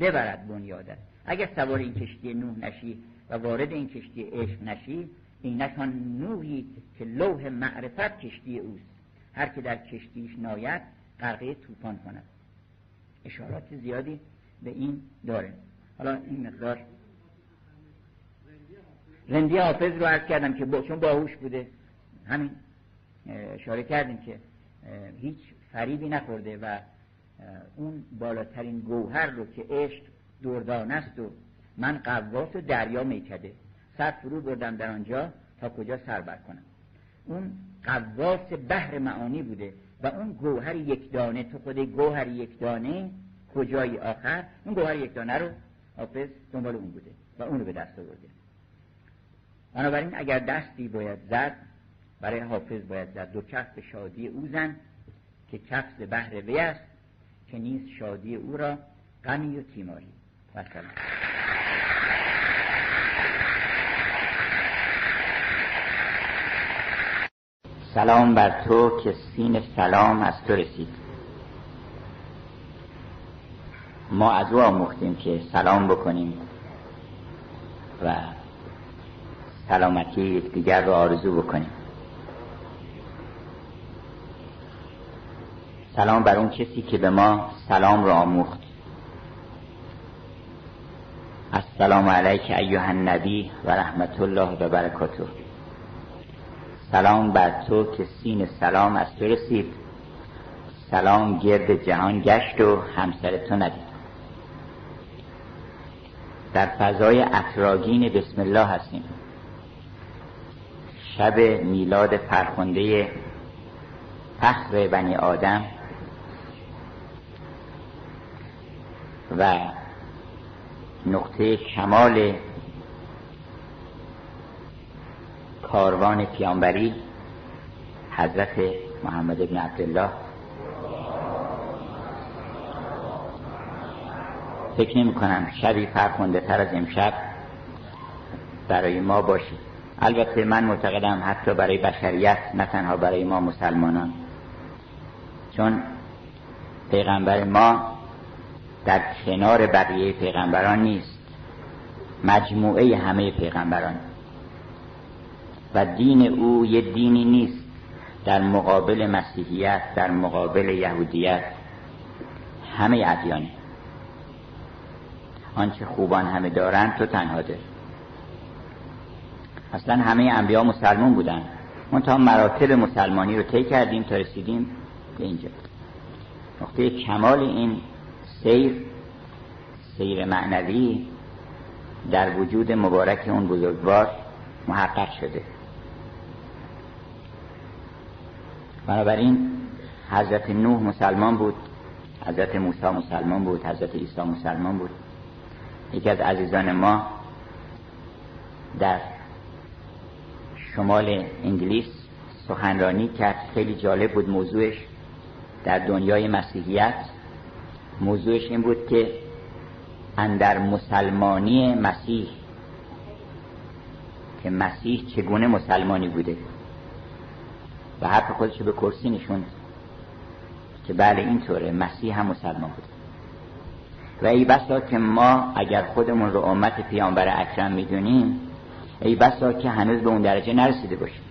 ببرد بنیادت اگر سوار این کشتی نوح نشی و وارد این کشتی عشق نشی اینک آن نوحی که لوح معرفت کشتی اوست. هر که در کشتیش ناید غرقه طوفان کند. اشارات زیادی به این داره. حالا این مقدار. رندی حافظ رو عرض کردم که با چون باهوش بوده. همین اشاره کردیم که هیچ فریبی نخورده و اون بالاترین گوهر رو که عشق دردان است و من قواس و دریا میکده. سر فرو بردم در آنجا تا کجا سر بر کنم. اون قواس بحر معانی بوده و اون گوهر یک دانه تو خود گوهر یک دانه کجای آخر؟ اون گوهر یک دانه رو حافظ دنبال اون بوده و اون رو به دست آورده. بنابراین اگر دستی باید زد برای حافظ باید زد. دو کف به شادی او زن که کفز بهر وی است که نیست شادی او را غمی و تیماری سلام سلام بر تو که سین سلام از تو رسید. ما از او آموختیم که سلام بکنیم و سلامتی دیگر رو آرزو بکنیم. سلام بر اون کسی که به ما سلام رو آموخت. السلام علیک ایها النبی و رحمت الله و برکاته. سلام بر تو که سین سلام از تو رسید. سلام گرد جهان گشت و همسر تو ندید. در فضای اطراگین بسم الله هستیم. شب میلاد فرخنده فخر بنی آدم و نقطه کمال کاروان پیامبری حضرت محمد ابن عبدالله فکر نمی کنم شبی فرخنده تر از امشب برای ما باشید البته من معتقدم حتی برای بشریت نه تنها برای ما مسلمانان. چون پیغمبر ما در کنار بقیه پیغمبران نیست. مجموعه همه پیغمبران. و دین او یه دینی نیست. در مقابل مسیحیت در مقابل یهودیت همه ادیانی آنچه خوبان همه دارند تو تنها داری اصلا همه انبیا مسلمان بودن تا مراتب مسلمانی رو طی کردیم تا رسیدیم به اینجا. نقطه کمال این سیر سیر معنوی در وجود مبارک اون بزرگوار محقق شده. بنابراین حضرت نوح مسلمان بود حضرت موسی مسلمان بود حضرت عیسی مسلمان بود. یکی از عزیزان ما در شمال انگلیس سخنرانی کرد. خیلی جالب بود موضوعش. در دنیای مسیحیت موضوعش این بود که اندر مسلمانی مسیح که مسیح چگونه مسلمانی بوده. و حرف خودش به کرسی نشوند که بله اینطوره مسیح هم مسلمان بوده و ای بسا که ما اگر خودمون رو امت پیامبر اکرم می‌دونیم ای بسا که هنوز به اون درجه نرسیده باشیم.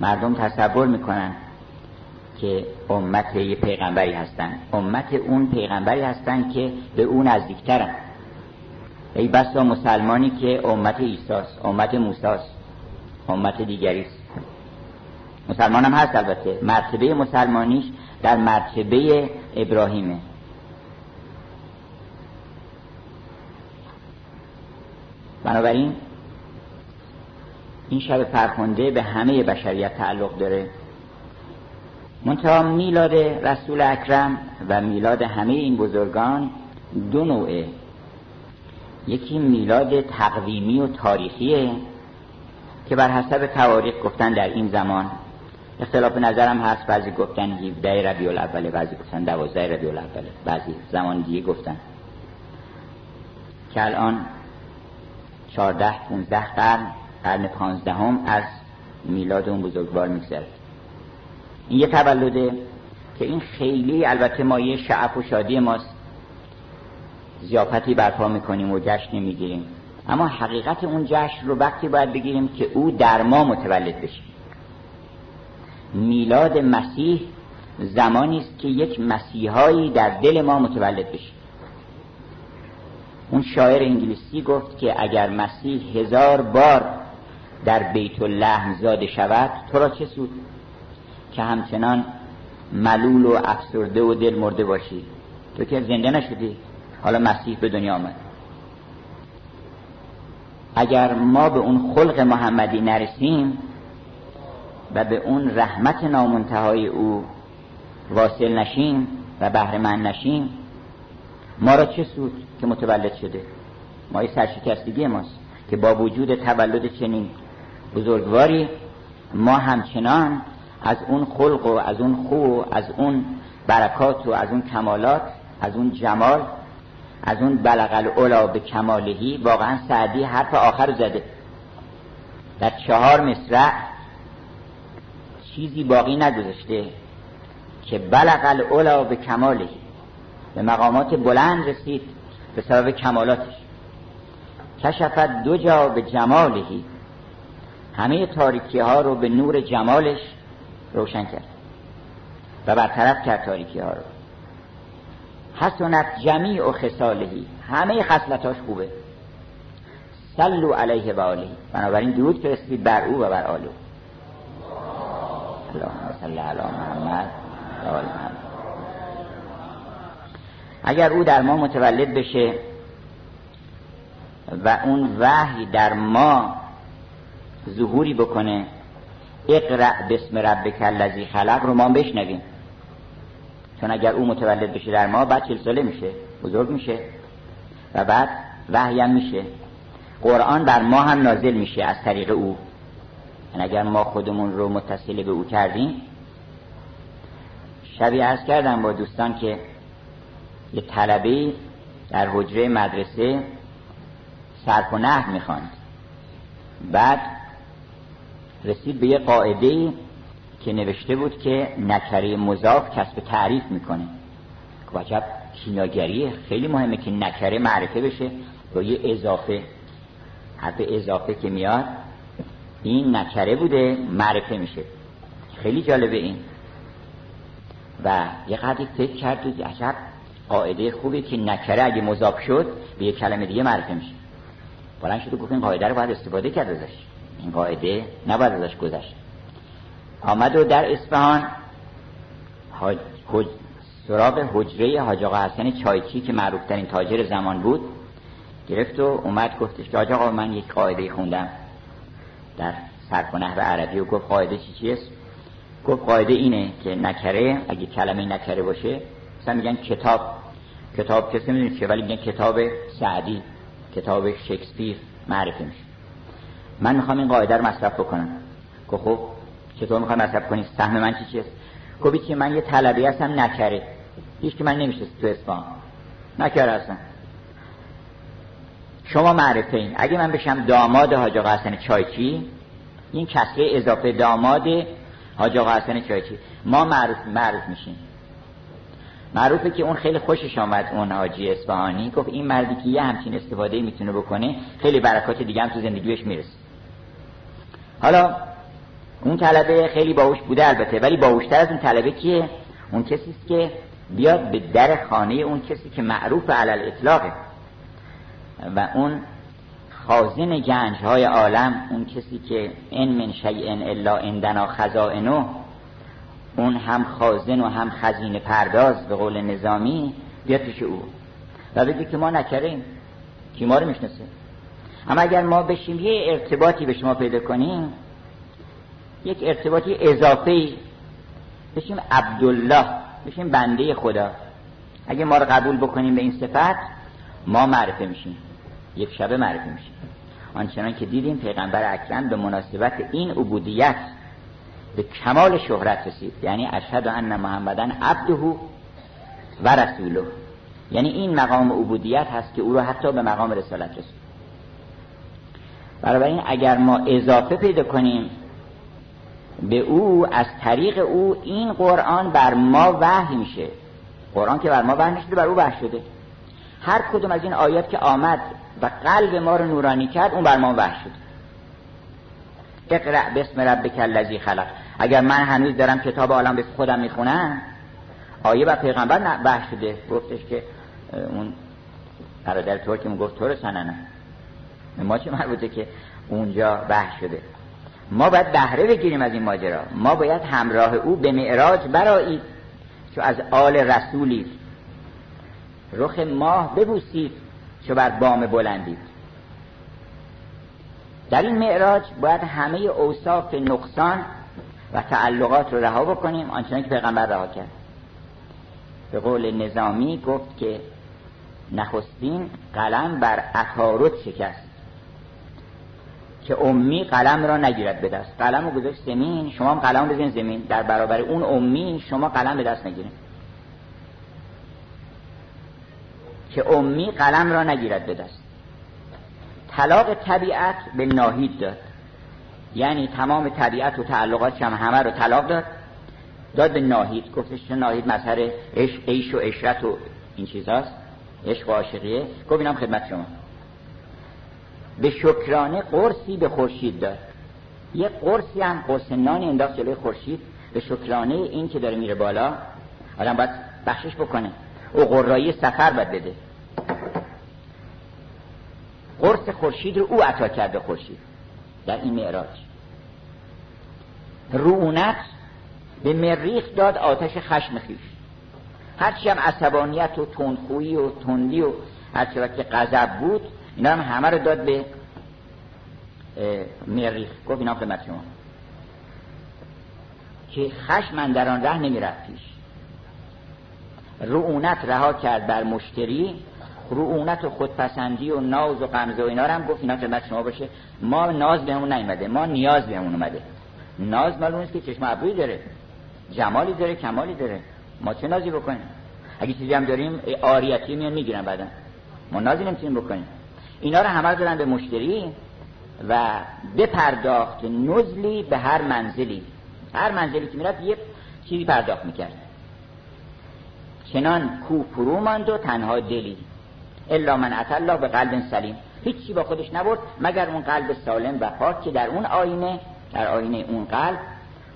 مردم تصور می‌کنن که امت یه پیغمبری هستن. امت اون پیغمبری هستن که به اون نزدیکترن. ای بسا مسلمانی که امت ایساس امت موساس امت دیگریست. مسلمان هم هست البته. مرتبه مسلمانیش در مرتبه ابراهیمه. بنابراین این شب فرخنده به همه بشریت تعلق داره. منتها میلاد رسول اکرم و میلاد همه این بزرگان دو نوعه. یکی میلاد تقویمی و تاریخیه که بر حسب تواریخ گفتن در این زمان. اختلاف نظرم هست بعضی گفتن 17 ربیع الاوله بعضی گفتن 12 ربیع الاوله بعضی زمان دیگه گفتن. که الان 14 15 قرن قرن 15 هم از میلاد اون بزرگوار میگذره. این یه تولده که این خیلی البته مایه شعف و شادی ماست. زیافتی برپا می‌کنیم و جشن می‌گیریم. اما حقیقت اون جشن رو وقتی باید بگیریم که او در ما متولد بشه. میلاد مسیح زمانی است که یک مسیحایی در دل ما متولد بشه. اون شاعر انگلیسی گفت که اگر مسیح هزار بار در بیت اللحم زاده شود تو را چه سود؟ که همچنان ملول و افسرده و دل مرده باشی. تو که زنده نشدی. حالا مسیح به دنیا آمد. اگر ما به اون خلق محمدی نرسیم و به اون رحمت نامنتهای او واصل نشیم و بهره من نشیم ما را چه سود که متولد شده؟ ما یه سرشکستگی ماست که با وجود تولد چنین بزرگواری ما همچنان از اون خلق و از اون خو و از اون برکات و از اون کمالات از اون جمال از اون بلغ الاولا به کمالهی واقعا سعدی حرف آخر زده. در چهار مصرع چیزی باقی نگذاشته که بلغ الاولا به کمالهی به مقامات بلند رسید به سبب کمالاتش. کشفت دو جا به جمالهی. همه تاریکی ها رو به نور جمالش روشن کرد و برطرف کرد تاریکی ها رو. حسنت جمیع و خسالهی همه خصلتاش خوبه. سلو علیه و آله. بنابراین درود فرستید بر او و بر آله. اللهم صل علی محمد و آل محمد. اگر او در ما متولد بشه و اون وحی در ما ظهوری بکنه اقرأ بسم ربک الذی خلق رو ما بشنویم. چون اگر او متولد بشه در ما بعد چل ساله میشه بزرگ میشه و بعد وحی هم میشه. قرآن بر ما هم نازل میشه از طریق او. یعنی اگر ما خودمون رو متصل به او کردیم شبیه ارز کردم با دوستان که یه طلبه در حجره مدرسه صرف و نحو می‌خواند بعد رسید به یه قاعده که نوشته بود که نکره مضاف کسب تعریف می‌کنه. که عجب کیناگریه خیلی مهمه که نکره معرفه بشه با یه اضافه. حرف اضافه که میاد این نکره بوده معرفه میشه. خیلی جالبه این. و یه قدری فکر کرد عجب قاعده خوبی که نکره اگه مضاف شد به یه کلمه دیگه معرفه میشه. بلند شد و گفت این قاعده رو باید استفاده کرد ازش. این قاعده نباید ازش گذشت. آمد و در اصفهان سراغ حجره حاج آقا حسن چایچی که معروف ترین تاجر زمان بود گرفت و اومد گفتش که آقا من یک قاعده خوندم در صرف و نحو عربی و گفت قاعده چی چیست؟ گفت قاعده اینه که نکره اگه کلمه نکره باشه مثلا میگن کتاب. کتاب کسی می‌دونی چه ولی میگن کتاب سعدی کتاب شکسپیر معرفی میشه. من می‌خوام این قاعده رو مصرف بکنم. که خب چطور می‌خوام مصرف کنی؟ سهم من چی چیست؟ گفتی که من یه طلبی هستم نکره. هیچ که من نمیشه تو اسفان نکره هستم. شما معرفه این اگه من بشم داماد حاج آقا حسن چایچی این کسره اضافه داماد حاج آقا حسن چایچی. ما معروف معروف میشیم. معروفه که اون خیلی خوشش آمد اون حاجی اصفهانی. گفت این مردی که یه همچین استفاده می‌تونه بکنه خیلی برکات دیگه هم تو زندگیش می‌رسه. حالا اون طلبه خیلی باوش بوده البته ولی باوشتر از اون طلبه کیه؟ اون کسی است که بیاد به در خانه اون کسی که معروف علل اطلاقه. و اون خازن گنج های عالم اون کسی که ان من شیء الا عندنا خزائنه اون هم خازن و هم خزینه پرداز به قول نظامی بیاد پیش او. و بگه که ما نکریم کی ما رو می‌شناسه؟ اما اگر ما بشیم یه ارتباطی به شما پیدا کنیم یک ارتباطی اضافه بشیم عبدالله بشیم بنده خدا. اگه ما رو قبول بکنیم به این صفت ما معرفه میشیم. یک شبه معرفه میشیم. آنچنان که دیدیم پیغمبر اکرم به مناسبت این عبودیت به کمال شهرت رسید. یعنی اشهد ان محمدن عبده و رسوله. یعنی این مقام عبودیت هست که او رو حتی به مقام رسالت رسید. این اگر ما اضافه پیدا کنیم به او از طریق او این قرآن بر ما وحی میشه. قرآن که بر ما وحی نشده بر او وحی شده. هر کدوم از این آیات که آمد و قلب ما رو نورانی کرد اون بر ما وحی شده. اقرأ بسم ربک الذی خلق. اگر من هنوز دارم کتاب عالم به خودم می‌خونم آیه بر پیغمبر وحی شده. گفتش که اون برادر تو که گفت تو سننه. ما چه مربوطه که اونجا وحی شده؟ ما باید بهره بگیریم از این ماجرا. ما باید همراه او به معراج برایید چو از آل رسولی رخ ماه ببوسید چو بر بام بلندید. در این معراج باید همه اوصاف نقصان و تعلقات رو رها بکنیم آنچنان که پیغمبر رها کرد. به قول نظامی گفت که نخستین قلم بر اکارت شکست که امی قلم را نگیرد به دست. قلم رو گذاشت زمین شما هم قلم بزنید زمین. در برابر اون امی شما قلم به دست نگیرید. که امی قلم را نگیرد به دست. طلاق طبیعت به ناهید داد. یعنی تمام طبیعت و تعلقات هم همه رو طلاق داد. داد به ناهید. گفتش ناهید؟ مظهر عشق عیش و اشرت و این چیزاست. عشق و عاشقیه. گفت اینم خدمت شما. به شکرانه قرصی به خورشید داد. یه قرصی هم قرص نانی انداخت جلوی خورشید. به شکرانه این که داره میره بالا. آدم باید بخشش بکنه. او قرایی سفر باید بده. قرص خورشید رو او عطا کرده خورشید. در این معراج. رونت به مریخ داد آتش خشم خیش. هرچی هم عصبانیت و تندخویی و تندی و هرچی وقت غضب بود اینا هم همه رو داد به مریخ. گفت اینا خدمت شما. که خشم در آن ره نمی‌رفت پیش. رعونت رها کرد بر مشتری رعونت و خودپسندی و ناز و قمزه و اینا رو هم گفت اینا خدمت شما باشه. ما ناز بهمون نیومده ما نیاز بهمون اومده. ناز معلوم است که چشم ابروی داره. جمالی داره کمالی داره. ما چه نازی بکنیم؟ اگه چیزی هم داریم آریتی میان می‌گیرن بعدا. ما نازی نمی‌تونیم بکنیم. اینا رو همه دادن به مشتری و بپرداخت نزلی به هر منزلی. هر منزلی که می‌رفت یه چیزی پرداخت می‌کرد. چنان کو فرو ماند و تنها دلی. الا من الله به قلب سلیم. هیچی با خودش نبرد مگر اون قلب سالم و پاک که در اون آینه در آینه اون قلب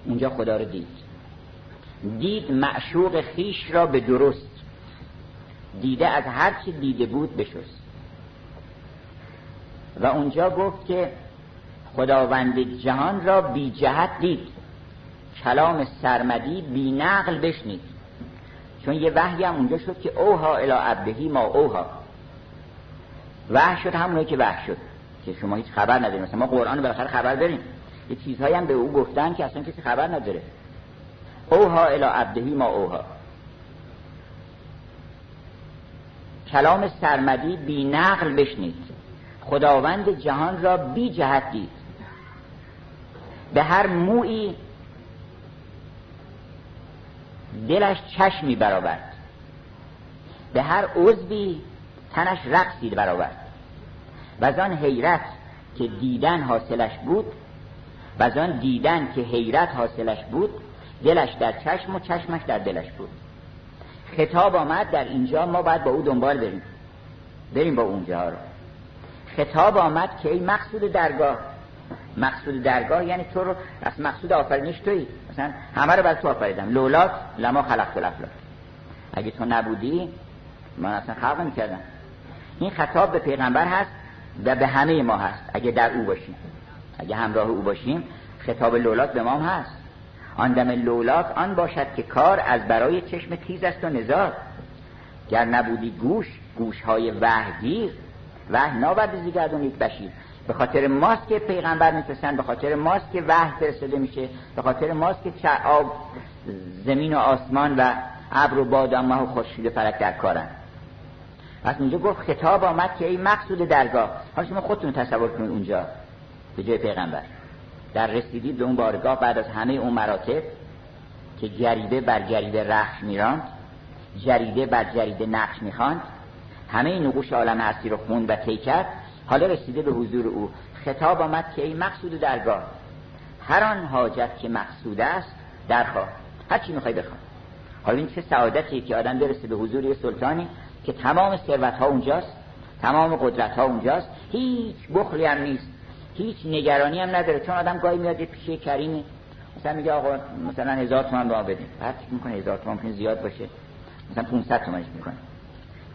اونجا خدا رو دید. دید معشوق خیش را به درست. دیده از هر چی دیده بود بشست و اونجا گفت که خداوند جهان را بی جهت دید. کلام سرمدی بی نقل بشنید. چون یه وحی هم اونجا شد که اوها الى عبدهی ما اوها. وحی شد همونه که وحی شد. که شما هیچ خبر نداریم مثلا ما قرآن بالاخره خبر داریم. یه چیزهایی هم به او گفتن که اصلا کسی خبر نداره. اوها الى عبدهی ما اوها. کلام سرمدی بی نقل بشنید. خداوند جهان را بی جهت دید. به هر موی دلش چشمی برآورد. به هر عضوی تنش رقصی برآورد. و آن حیرت که دیدن حاصلش بود و از آن دیدن که حیرت حاصلش بود دلش در چشم و چشمش در دلش بود. خطاب آمد در اینجا ما باید با او دنبال بریم. بریم با اونجا رو. خطاب آمد که ای مقصود درگاه. مقصود درگاه یعنی تو رو از مقصود آفرینش توی مثلا همه رو بر تو آفریدم. لولاک لما خلقت الافلاک. اگه تو نبودی من اصلا خلق می‌کردم این خطاب به پیغمبر هست و به همه ما هست اگه در او باشیم اگه همراه او باشیم خطاب لولاک به ما هم هست. آن دم لولاک آن باشد که کار از برای چشم تیز است و نزار گر نبودی گوش گوش های وحگیر وحی ناورد زیگردون یک بشیر. به خاطر ماست که پیغمبر میفرستن به خاطر ماست که وحی فرستاده میشه به خاطر ماست که آب زمین و آسمان و ابر و باد و ماه و خورشید فلک در کارن. از اونجا گفت خطاب آمد که این مقصود درگاه حالا شما خودتون تصور کنید اونجا. جای پیغمبر. در رسیدید به اون بارگاه بعد از همه اون مراتب که جریده بر جریده رخش میراند جریده بر جریده نقش می‌خواند همه نقوش عالم هستی رو خوند و طی کرد حالا رسیده به حضور او. خطاب آمد که ای مقصود درگاه هر آن حاجت که مقصود است درخواه. هر چی می‌خوای بخواه. حالا این چه سعادتی که آدم برسه به حضور یه سلطانی که تمام ثروت ها اونجاست تمام قدرت ها اونجاست هیچ بخلی هم نیست. هیچ نگرانی هم نداره. چون آدم گاهی میاد یه پیشه کریمی مثلا میگه آقا مثلا هزار تومن ما بدین بعد می‌کنه هزار تومن زیاد باشه. مثلا 500 تومنش می‌کنه.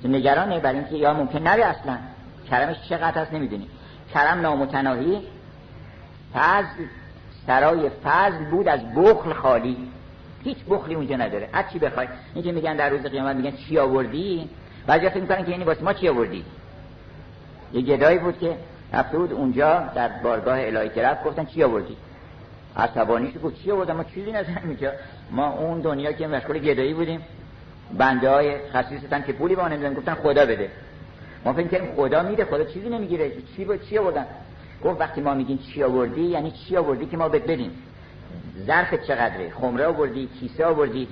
نگرانه برای اینکه یا ممکن نره اصلا. کرمش چقدر هست نمی‌دونی کرم نامتناهی. فضل سرای فضل بود از بخل خالی. هیچ بخلی اونجا نداره. هر چی بخوای. اینکه میگن در روز قیامت میگن چی آوردی؟ بعضی فکر می‌کنن که یعنی واسه ما چی آوردی؟ یه گدایی بود که رفته بود اونجا در بارگاه الهی که رفت گفتن چی آوردی؟ عصبانیش بود. چی آوردم؟ ما چیزی نداریم اینجا. ما اون دنیا که مشغول گدایی بودیم. بنده های خصیصتن که پولی با نمیدن گفتن خدا بده. ما فکر کنیم خدا میده خدا چیزی نمی‌گیره. چی با چی آوردن؟ گفت وقتی ما میگیم چی آوردی یعنی چی آوردی که ما بهت بدیم؟ ظرف چقدره؟ خمره آوردی؟ کیسه آوردی؟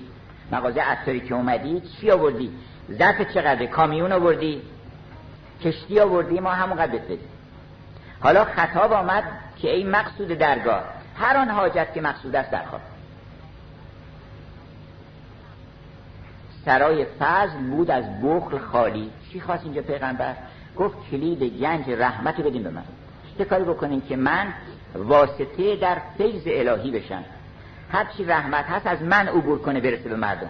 مغازه عطاری که اومدی چی آوردی؟ ظرف چقدره؟ کامیون آوردی؟ کشتی آوردی؟ ما همونقدر بهت بدیم. حالا خطاب آمد که ای مقصود درگاه هر آن حاجت که مقصود است درخواه. سرای فضل بود از بخل خالی. چی خواست اینجا پیغمبر؟ گفت کلید گنج رحمت رو بدیم به من. یه کاری بکنین که من واسطه در فیض الهی بشم. هرچی رحمت هست از من عبور کنه برسه به مردم.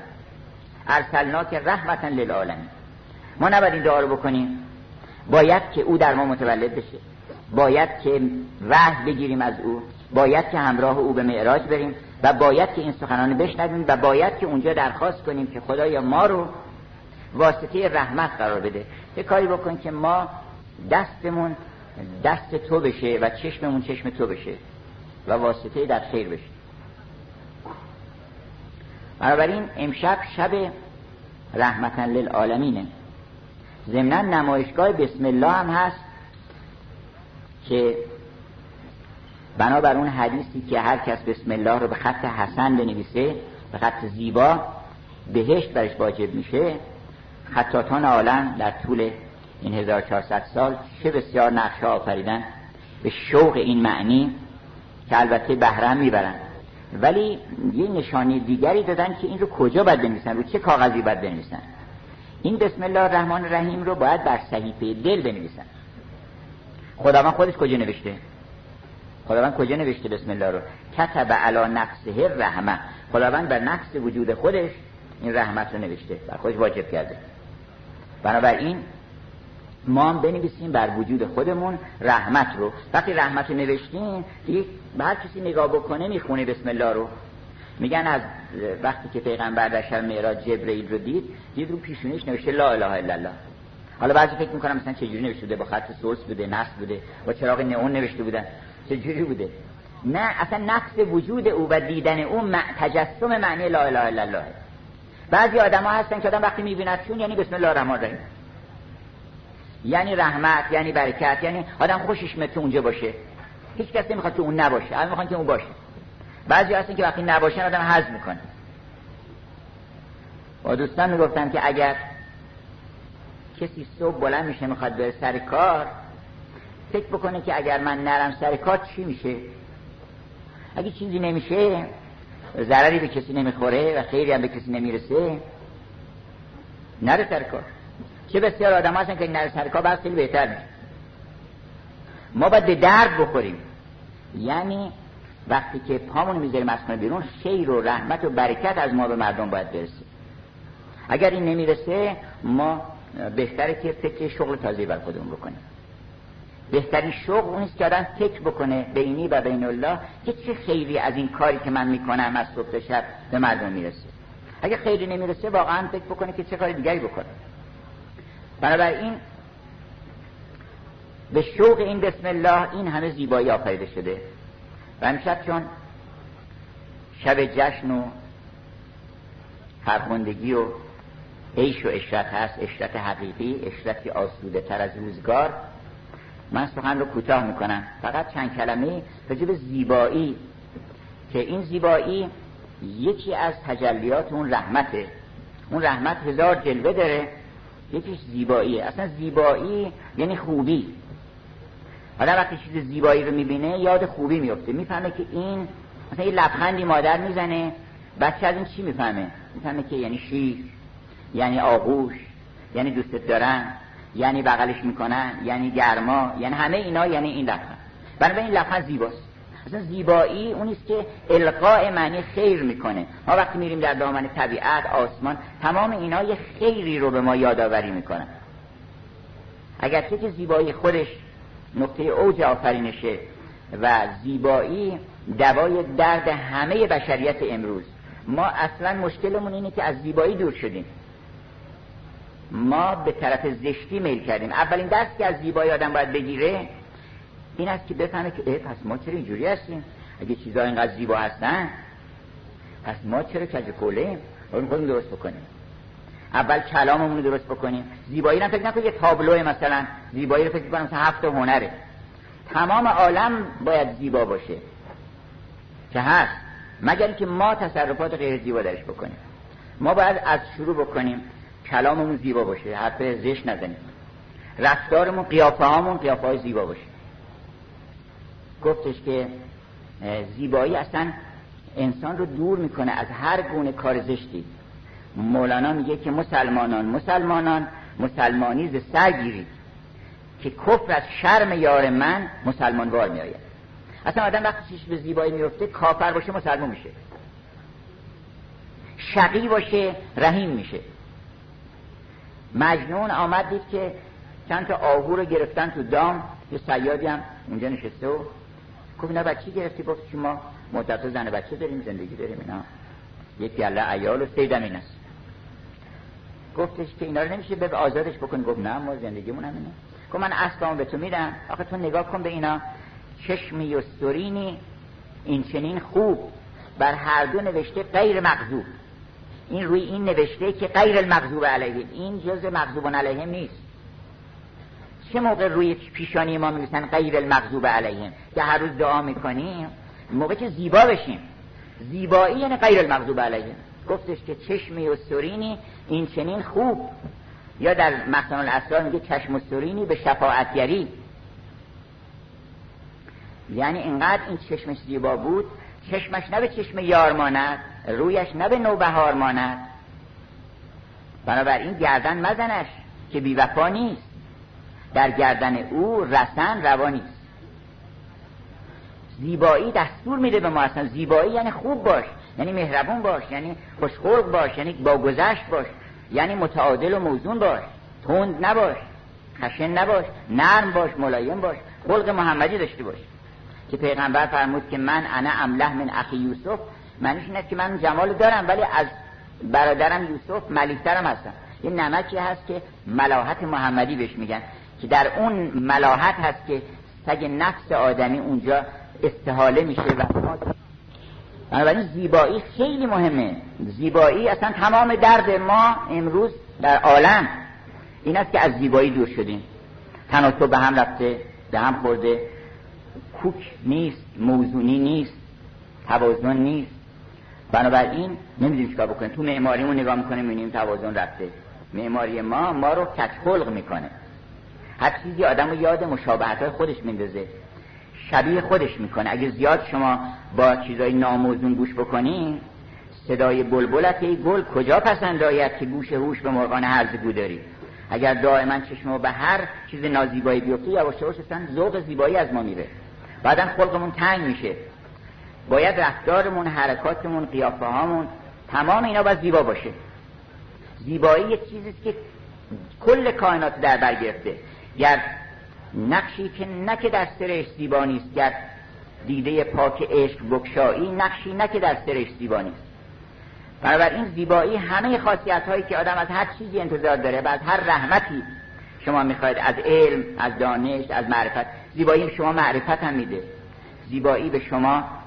ارسلنا که رحمتا للعالمین. ما نباید این دعا رو بکنیم. باید که او در ما متولد بشه. باید که وحی بگیریم از او باید که همراه او به معراج بریم و باید که این سخنان بشنویم و باید که اونجا درخواست کنیم که خدایا ما رو واسطه رحمت قرار بده. یه کاری بکن که ما دستمون دست تو بشه و چشممون چشم تو بشه و واسطه در خیر بشه. بنابراین امشب شب رحمتا للعالمینه. ضمنا نمایشگاه بسم الله هم هست. که بنابر اون حدیثی که هر کس بسم الله رو به خط حسن بنویسه به خط زیبا بهشت برش واجب میشه. خطاتان عالم در طول این 1400 سال چه بسیار نقشه آفریدن به شوق این معنی که البته بهرم می‌برن. ولی یه نشانی دیگری دادن که این رو کجا باید بنویسن؟ رو چه کاغذی باید بنویسن؟ این بسم الله الرحمن الرحیم رو باید بر صحیفه دل بنویسن. خداوند خودش کجا نوشته؟ خداوند کجا نوشته بسم الله رو؟ کتب علا نفسه رحمه خداوند بر نفس وجود خودش این رحمت رو نوشته. بر خودش واجب کرده. بنابراین ما هم بنویسیم بر وجود خودمون رحمت رو. وقتی رحمت رو نوشتیم دیگه به هر کسی نگاه بکنه می‌خونه بسم الله رو. میگن از وقتی که پیغمبر در شب معراج جبرئیل رو دید دید رو پیشونیش نوشته لا اله الا الله. حالا بعضی فکر می‌کنم مثلا چه جوری نوشته بوده با خط سوس بوده نص بوده با چراغ نئون نوشته بودن چه جوری بوده؟ نه اصلا نفس وجود او و دیدن او تجسم معنی لا اله الا الله. بعضی آدم ها هستن که آدم وقتی میبیندشون یعنی بسم الله الرحمن الرحیم. یعنی رحمت یعنی برکت یعنی آدم خوشش میاد که اونجا باشه. هیچ کس نمی‌خواد که اون نباشه همه می‌خوان که اون باشه. بعضی هستن که وقتی نباشن آدم حزم می‌کنه. با دوستان می‌گفتن که اگر کسی صبح بلند میشه می‌خواد بره سر کار فکر بکنه که اگر من نرم سر کار چی میشه؟ اگه چیزی نمیشه ضرری به کسی نمی‌خوره و خیلی هم به کسی نمی‌رسه نره سر کار. چه بسیار آدم هستن که نره سر کار خیلی بهتر میشه ما باید به درد بخوریم. یعنی وقتی که پامون می‌ذاریم از کنه بیرون خیر و رحمت و برکت از ما به مردم باید برسه. اگر این نمی‌رسه ما بهتره که فکر شغل تازه بر خودمون بکنیم. بهترین شغل اونیست که آدم فکر بکنه بینی و بین الله که چه خیری از این کاری که من می‌کنم از صبح شب به مردم می‌رسه. اگه خیلی نمی‌رسه واقعا فکر بکنه که چه کاری دیگری بکنه. بنابراین به شوق این بسم الله این همه زیبایی آفریده شده. و امشب چون شب جشن و فرخندگی و عیش و اشرت هست اشرت حقیقی اشرتی آسوده تر از روزگار. من سخن رو کوتاه می‌کنم. فقط چند کلمه راجع به زیبایی که این زیبایی یکی از تجلیات اون رحمته. اون رحمت هزار جلوه داره یکیش زیباییه اصلا زیبایی یعنی خوبی. آدم وقتی چیز زیبایی رو می‌بینه یاد خوبی میفته می‌فهمه که این مثلا یه لبخندی مادر می‌زنه بچه از این چی می‌فهمه؟ می‌فهمه که یعنی شیر. یعنی آغوش یعنی دوستت دارن یعنی بغلش می‌کنن یعنی گرما یعنی همه اینا یعنی این لبخند بنابراین این لبخند زیباست. اصلا زیبایی اونیست که القاء معنی خیر می‌کنه. ما وقتی میریم در دامن طبیعت آسمان تمام اینا یه خیری رو به ما یادآوری می‌کنن. اگر که زیبایی خودش نقطه اوج آفرینشه و زیبایی دوای درد همه بشریت امروز. ما اصلا مشکلمون اینه که از زیبایی دور شدیم. ما به طرف زشتی میل کردیم. اولین دست که از زیبایی آدم باید بگیره این است که بفهمه که پس ما چرا اینجوری هستیم؟ اگه چیزا اینقدر زیبا هستن پس ما چرا کج کوله؟ رو خودمون درست بکنیم. اول کلاممون رو درست بکنیم. زیبایی رو فکر نکنید یه تابلو مثلا. زیبایی رو فکر کنم مثلا هفت هنره. تمام عالم باید زیبا باشه. که هست. مگر اینکه ما تصرفات غیر زیبا درش بکنیم. ما باید از شروع بکنیم. کلاممون زیبا باشه حرف زشت نزنیم. رفتارمون قیافه هامون قیافه های زیبا باشه. گفتش که زیبایی اصلا انسان رو دور می‌کنه از هر گونه کار زشتی. مولانا میگه که مسلمانان مسلمانان مسلمانی ز سر گیرید. که کفر از شرم یار من مسلمانوار میآید. اصلا آدم وقتی به زیبایی میفته کافر باشه مسلمان میشه. شقی باشه رحیم میشه. مجنون آمد دید که چند تا آهو رو گرفتن تو دام. یه سیادی هم اونجا نشسته و گفت اینا بچی گرفتی؟ گفت ما مدت زن بچه داریم زندگی داریم اینا. یک گله ایال و سیدم این است. گفتش که اینا رو نمیشه به آزادش بکن. گفت نه ما زندگیمون هم اینه. گفت من اسبامو به تو میدم. آخه تو نگاه کن به اینا. چشمی و سرینی این چنین خوب. بر هر دو نوشته غیر مغضوب این روی این نوشته که غیر المغضوب علیه این جز مغضوب علیه نیست. چه موقع روی پیشانی ما می‌رسن غیر المغضوب علیهم؟ که هر روز دعا می‌کنیم موقع که زیبا بشیم. زیبایی یعنی غیر المغضوب علیهم. گفتش که چشمی و سرینی این چنین خوب. یا در مخزن الاسرار میگه چشم و سرینی به شفاعتگری یعنی اینقدر این چشمش زیبا بود چشمش نه به چشم یار ماند. رویش نه به نوبهار ماند. بنابراین گردن مزنش که بیوفا نیست. در گردن او رسن روانی زیبایی دستور میده به ما اصلا. زیبایی یعنی خوب باش یعنی مهربون باش یعنی خوشخلق باش یعنی با گذشت باش یعنی متعادل و موزون باش. تند نباش خشن نباش نرم باش ملایم باش خلق محمدی داشته باش. که پیغمبر فرمود که من انا امله من اخی یوسف معنیش اینه که من جمال دارم ولی از برادرم یوسف ملیکترم هستم. یه نمکی هست که ملاحت محمدی بهش میگن که در اون ملاحت هست که سگ نفس آدمی اونجا استحاله میشه و بنابراین زیبایی خیلی مهمه. زیبایی اصلا تمام درد ما امروز در عالم این است که از زیبایی دور شدیم. تناسب به هم رفته به هم خورده. کوک نیست موزونی نیست توازن نیست. بنابراین نمی‌دونیم چیکار بکنیم تو معماریمون نگاه می‌کنیم می‌بینیم توازن رفته. معماری ما ما رو کچ خلق می‌کنه. هر چیزی آدم رو یاد مشابهت خودش میندازه. شبیه خودش می‌کنه. اگه زیاد شما با چیزای ناموزون گوش بکنین صدای بلبلت ای گل کجا پسند آید که گوش هوش به مرغان هرزگو داری؟ اگر دائما چشم به هر چیز نازیبایی بیفته یواش یواش اصلا ذوق زیبایی از ما میره. بعدا خلقمون تنگ میشه. باید رفتارمون حرکاتمون قیافه هامون تمام اینا باید زیبا باشه. زیبایی یک چیزیست که کل کائنات در بر گرفته. گر نقشی که نه که در سرش زیبا نیست گر دیده پاک عشق بکشایی نقشی نه که در سرش زیبا نیست. بنابراین زیبایی همه خاصیت هایی که آدم از هر چیزی انتظار داره و از هر رحمتی شما می‌خواید از علم از دانش از معرفت زیبایی شما معرفت هم میده. زیبایی به شما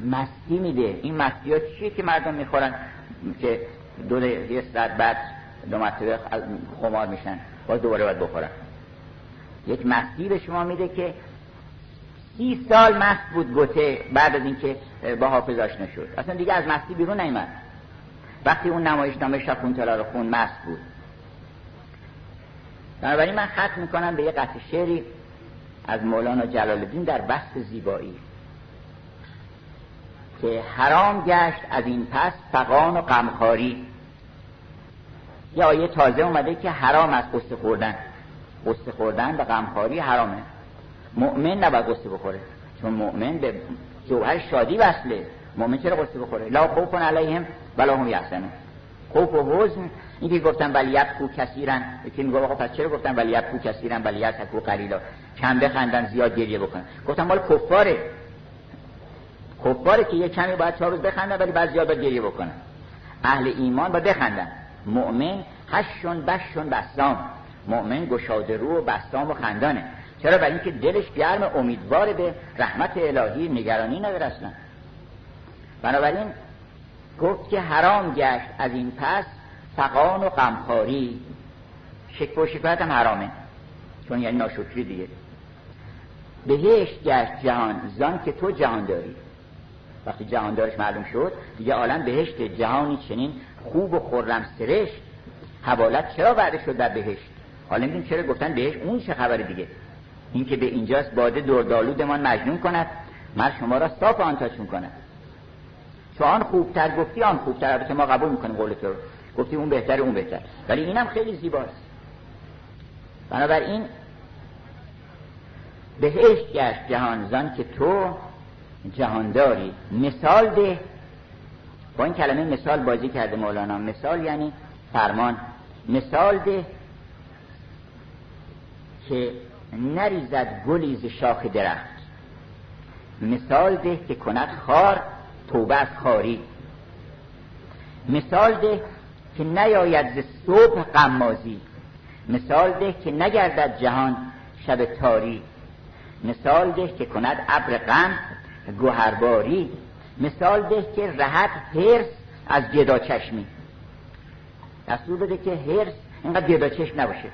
مستی میده. این مستی ها چیه که مردم می‌خورن که دو یه ساعت بعد دو مرتبه خمار میشن باز دوباره باید بخورن. یک مستی به شما میده که سی سال مست بود گوته بعد از اینکه با حافظ آشنا شد اصلا دیگه از مستی بیرون نیمد وقتی اون نمایشنامه شاکونتلا رو خون مست بود. بنابراین من ختم می‌کنم به یه قطع شعری از مولانا جلال الدین در بحث زیبایی. که حرام گشت از این پس فقان و غمخواری. یه آیه تازه اومده که حرام از قصه خوردن. قصه خوردن و غمخواری حرامه. مؤمن نباید قصه بخوره. چون مؤمن به جوهر شادی وصله. مؤمن چرا قصه بخوره؟ لا خوف علیهم ولا هم یحزنون. خوف و حزن این که گفتن ولی کو کثیرن. یکی میگه آقا پس چرا گفتن ولی کو کثیرن؟ ولی کو قلیلا. کم بخندن زیاد گریه بکنن. گفتن مال کفاره. کفاره که یه کمی باید روز بخندن ولی زیاد باید گریه بکنن. اهل ایمان باید بخندن. مؤمن هشون بشون بسام مؤمن گشاده رو و بستام و خندانه. چرا؟ برای اینکه دلش گرم امیدوار به رحمت الهی نگرانی نداره اصلا. بنابراین گفت که حرام گشت از این پس فقان و غمخواری. شکر و شکایت هم حرامه. چون یعنی ناشکری دیگه. بهشت گشت جهان زان که تو جهان داری. وقتی جهاندارش معلوم شد دیگه عالم بهشت جهانی چنین خوب و خرم سرشت. حوالت چرا وعده شد در بهشت؟ حالا می‌دونیم چرا گفتن بهشت؟ اون چه خبر دیگه؟ این که به اینجاست باده دردالودمان مجنون کند مر شما را صاف آنتاش کند چون آن خوبتر گفتی آن خوبتر. البته ما قبول می‌کنیم قول تو رو. گفتی اون بهتر اون بهتر. ولی اینم خیلی زیباست. بنابراین بهشت گشت جهان زن که تو جهانداری. مثال ده. با این کلمه مثال بازی کرده مولانا. مثال یعنی فرمان. مثال ده که نریزد گلی ز شاخ درخت. مثال ده که کند خار توبه از خاری. مثال ده که نیاید ز صبح قمازی مثال ده که نگردد جهان شب تاری. مثال ده که کند ابر غم. گوهرباری مثال ده که رهت هرس از گدا چشمی. دستور بده که هرس اینقدر گدا چشم نباشه.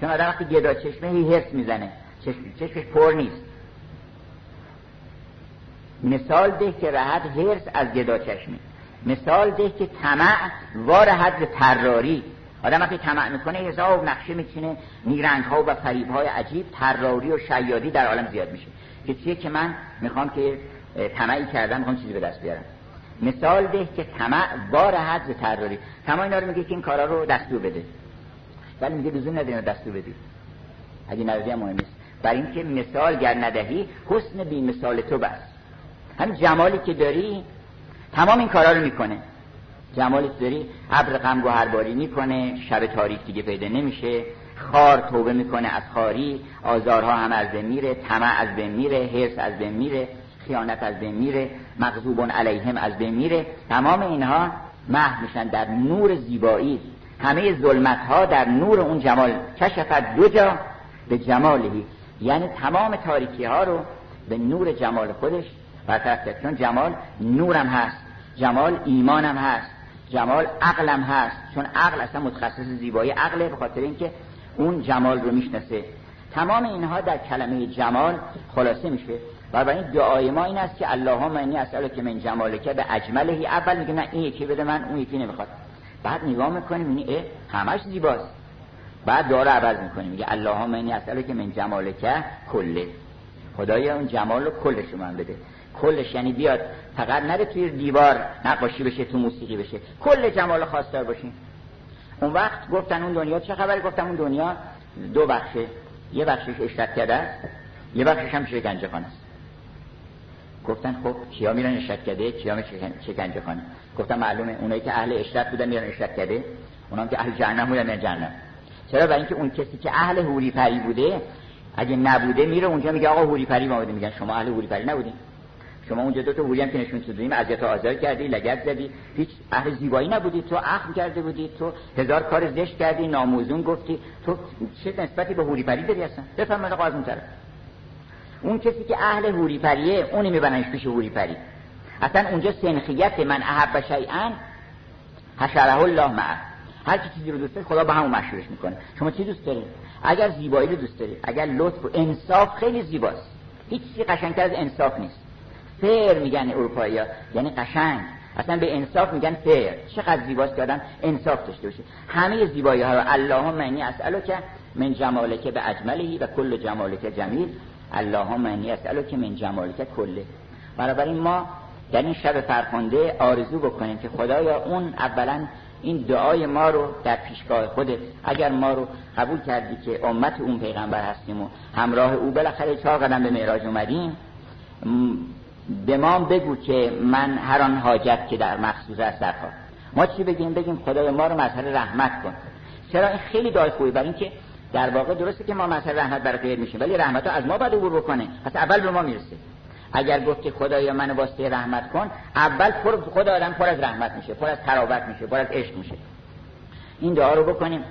چون آدم وقتی گدا چشمه هی هرس می‌زنه. چشم چشمش پر نیست. مثال ده که رهت هرس از گدا چشمی. مثال ده که طمع وار حد تراری آدم وقتی طمع می‌کنه حساب نقشه میچینه. نیرنگ ها و فریب های عجیب تراری و شیادی در عالم زیاد میشه. چیه که من می‌خوام که طمعی کردم می‌خوام چیزی به دست بیارم. مثال ده که طمع حد تراری تمام اینا رو میگه که این کارا رو دستور بده. ولی میگه لزوم نداره دستور بدی. اگه ندادی هم مهم نیست. برای اینکه مثال گر ندهی حسن بی مثال تو بس. هم جمالی که داری تمام این کارا رو می‌کنه. جمالی که داری ابر غم گوهرباری می‌کنه شب تاریک دیگه پیدا نمیشه. خار توبه می‌کنه از خاری آزارها هم از بین میره طمع از بین میره حرص از بین میره خیانت از بین میره مغضوب علیهم از بین میره. تمام اینها محو میشن در نور زیبایی. همه ظلمت ها در نور اون جمال. کشفت دو جا به جمالهی یعنی تمام تاریکی ها رو به نور جمال خودش برطرف کرد. چون جمال نورم هست جمال ایمانم هست جمال عقلم هست. چون عقل اصلا متخصص زیبایی عقله به خاطر اینکه اون جمال رو می‌شناسه. تمام اینها در کلمه جمال خلاصه میشه. و این دعای ما این است که اللهم انی اسالک که من جمالک به اجملهی اول میگه نه این یکی بده من اون یکی نمی‌خواد. بعد نگاه می‌کنیم اینی اه همش زیباست. بعد دعا رو عوض می‌کنیم میگه اللهم انی اسالک من جمالک کله. خدایا اون جمال رو کلش من بده. کلش یعنی بیاد فقط نره توی دیوار نقاشی بشه تو موسیقی بشه. کل جمال خواستار باشین اون وقت گفتن اون دنیا چه خبری گفتم اون دنیا دو بخشه. یه بخشش اشرت است یه بخشش هم شکنجه خانه است. گفتن خب کیا میرن اشرت کرده؟ کیا میرن شکنجه خانه؟ گفتم معلومه اونایی که اهل اشرت بودن میرن اشرت کرده اونام که اهل جهنم بودن میرن جهنم. چرا؟ برای اینکه اون کسی که اهل هوری پری بوده اگه نبوده میره اونجا میگه آقا هوری پری ما میگن شما اهل هوری پری نبودین. شما اونجا دو تا هوری هم که نشون دادیم اذیت آزار کردی لگد زدی. هیچ اهل زیبایی نبودی. تو اخم کرده بودی. تو هزار کار زشت کردی ناموزون گفتی. تو چه نسبتی به هوری پری داری اصلا؟ بفرمایید آقا از اون طرف اون کسی که اهل هوری پریه اونی میبرنش پیش هوری پری اصلا اونجا سنخیت من احب شیئا حشره الله معه. هر کی چیزی رو دوست داره خدا به همون مشهورش می‌کنه. شما چی دوست دارید؟ اگر زیبایی رو دوست دارید اگر لطف و انصاف خیلی زیباست. هیچ چیزی قشنگتر از انصاف نیست. fair میگن اروپایی یعنی قشنگ. اصلا به انصاف میگن fair چقدر زیباست که آدم انصاف داشته باشه. همه زیبایی ها رو اللهم انی اسئلک من جمالک باجمله و کل جمالک جمیل. اللهم انی اسئلک بجمالک کله بنابراین ما در این شب فرخنده آرزو بکنیم که خدایا اون اولا این دعای ما رو در پیشگاه خودت اگر ما رو قبول کردی که امت اون پیغمبر هستیم و همراه او بالاخره چهار قدم به معراج اومدیم به ما بگو که من هر آن حاجت که در مخصوص است در ما چی بگیم؟ بگیم خدای ما رو مظهر رحمت کن. چرا این خیلی دعای خوبی؟ برای اینکه در واقع درسته که ما مظهر رحمت برای غیر میشیم ولی رحمت از ما بعد عبور بکنه. پس اول به ما می‌رسه. اگر گفت که خدایا منو واسطه رحمت کن اول پر خدا آدم پر از رحمت میشه پر از تراوت میشه پر از عشق میشه. این دعا رو بکنیم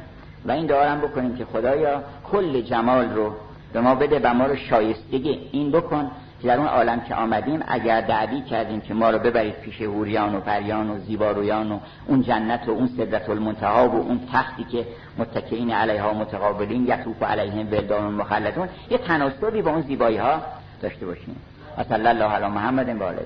و این دعا هم بکنیم که خدایا کل جمال رو به ما بده و ما رو شایستگی این بکن در اون عالم که آمدیم اگر دعوی کردیم که ما رو ببرید پیش هوریان و پریان و زیبارویان و اون جنت و اون صدرت المنتها و اون تختی که متکئین علیها متقابلین یطوف علیهم ولدان مخلدون یه تناسبی با اون زیبایی ها داشته باشیم. صلی الله علی محمد و آله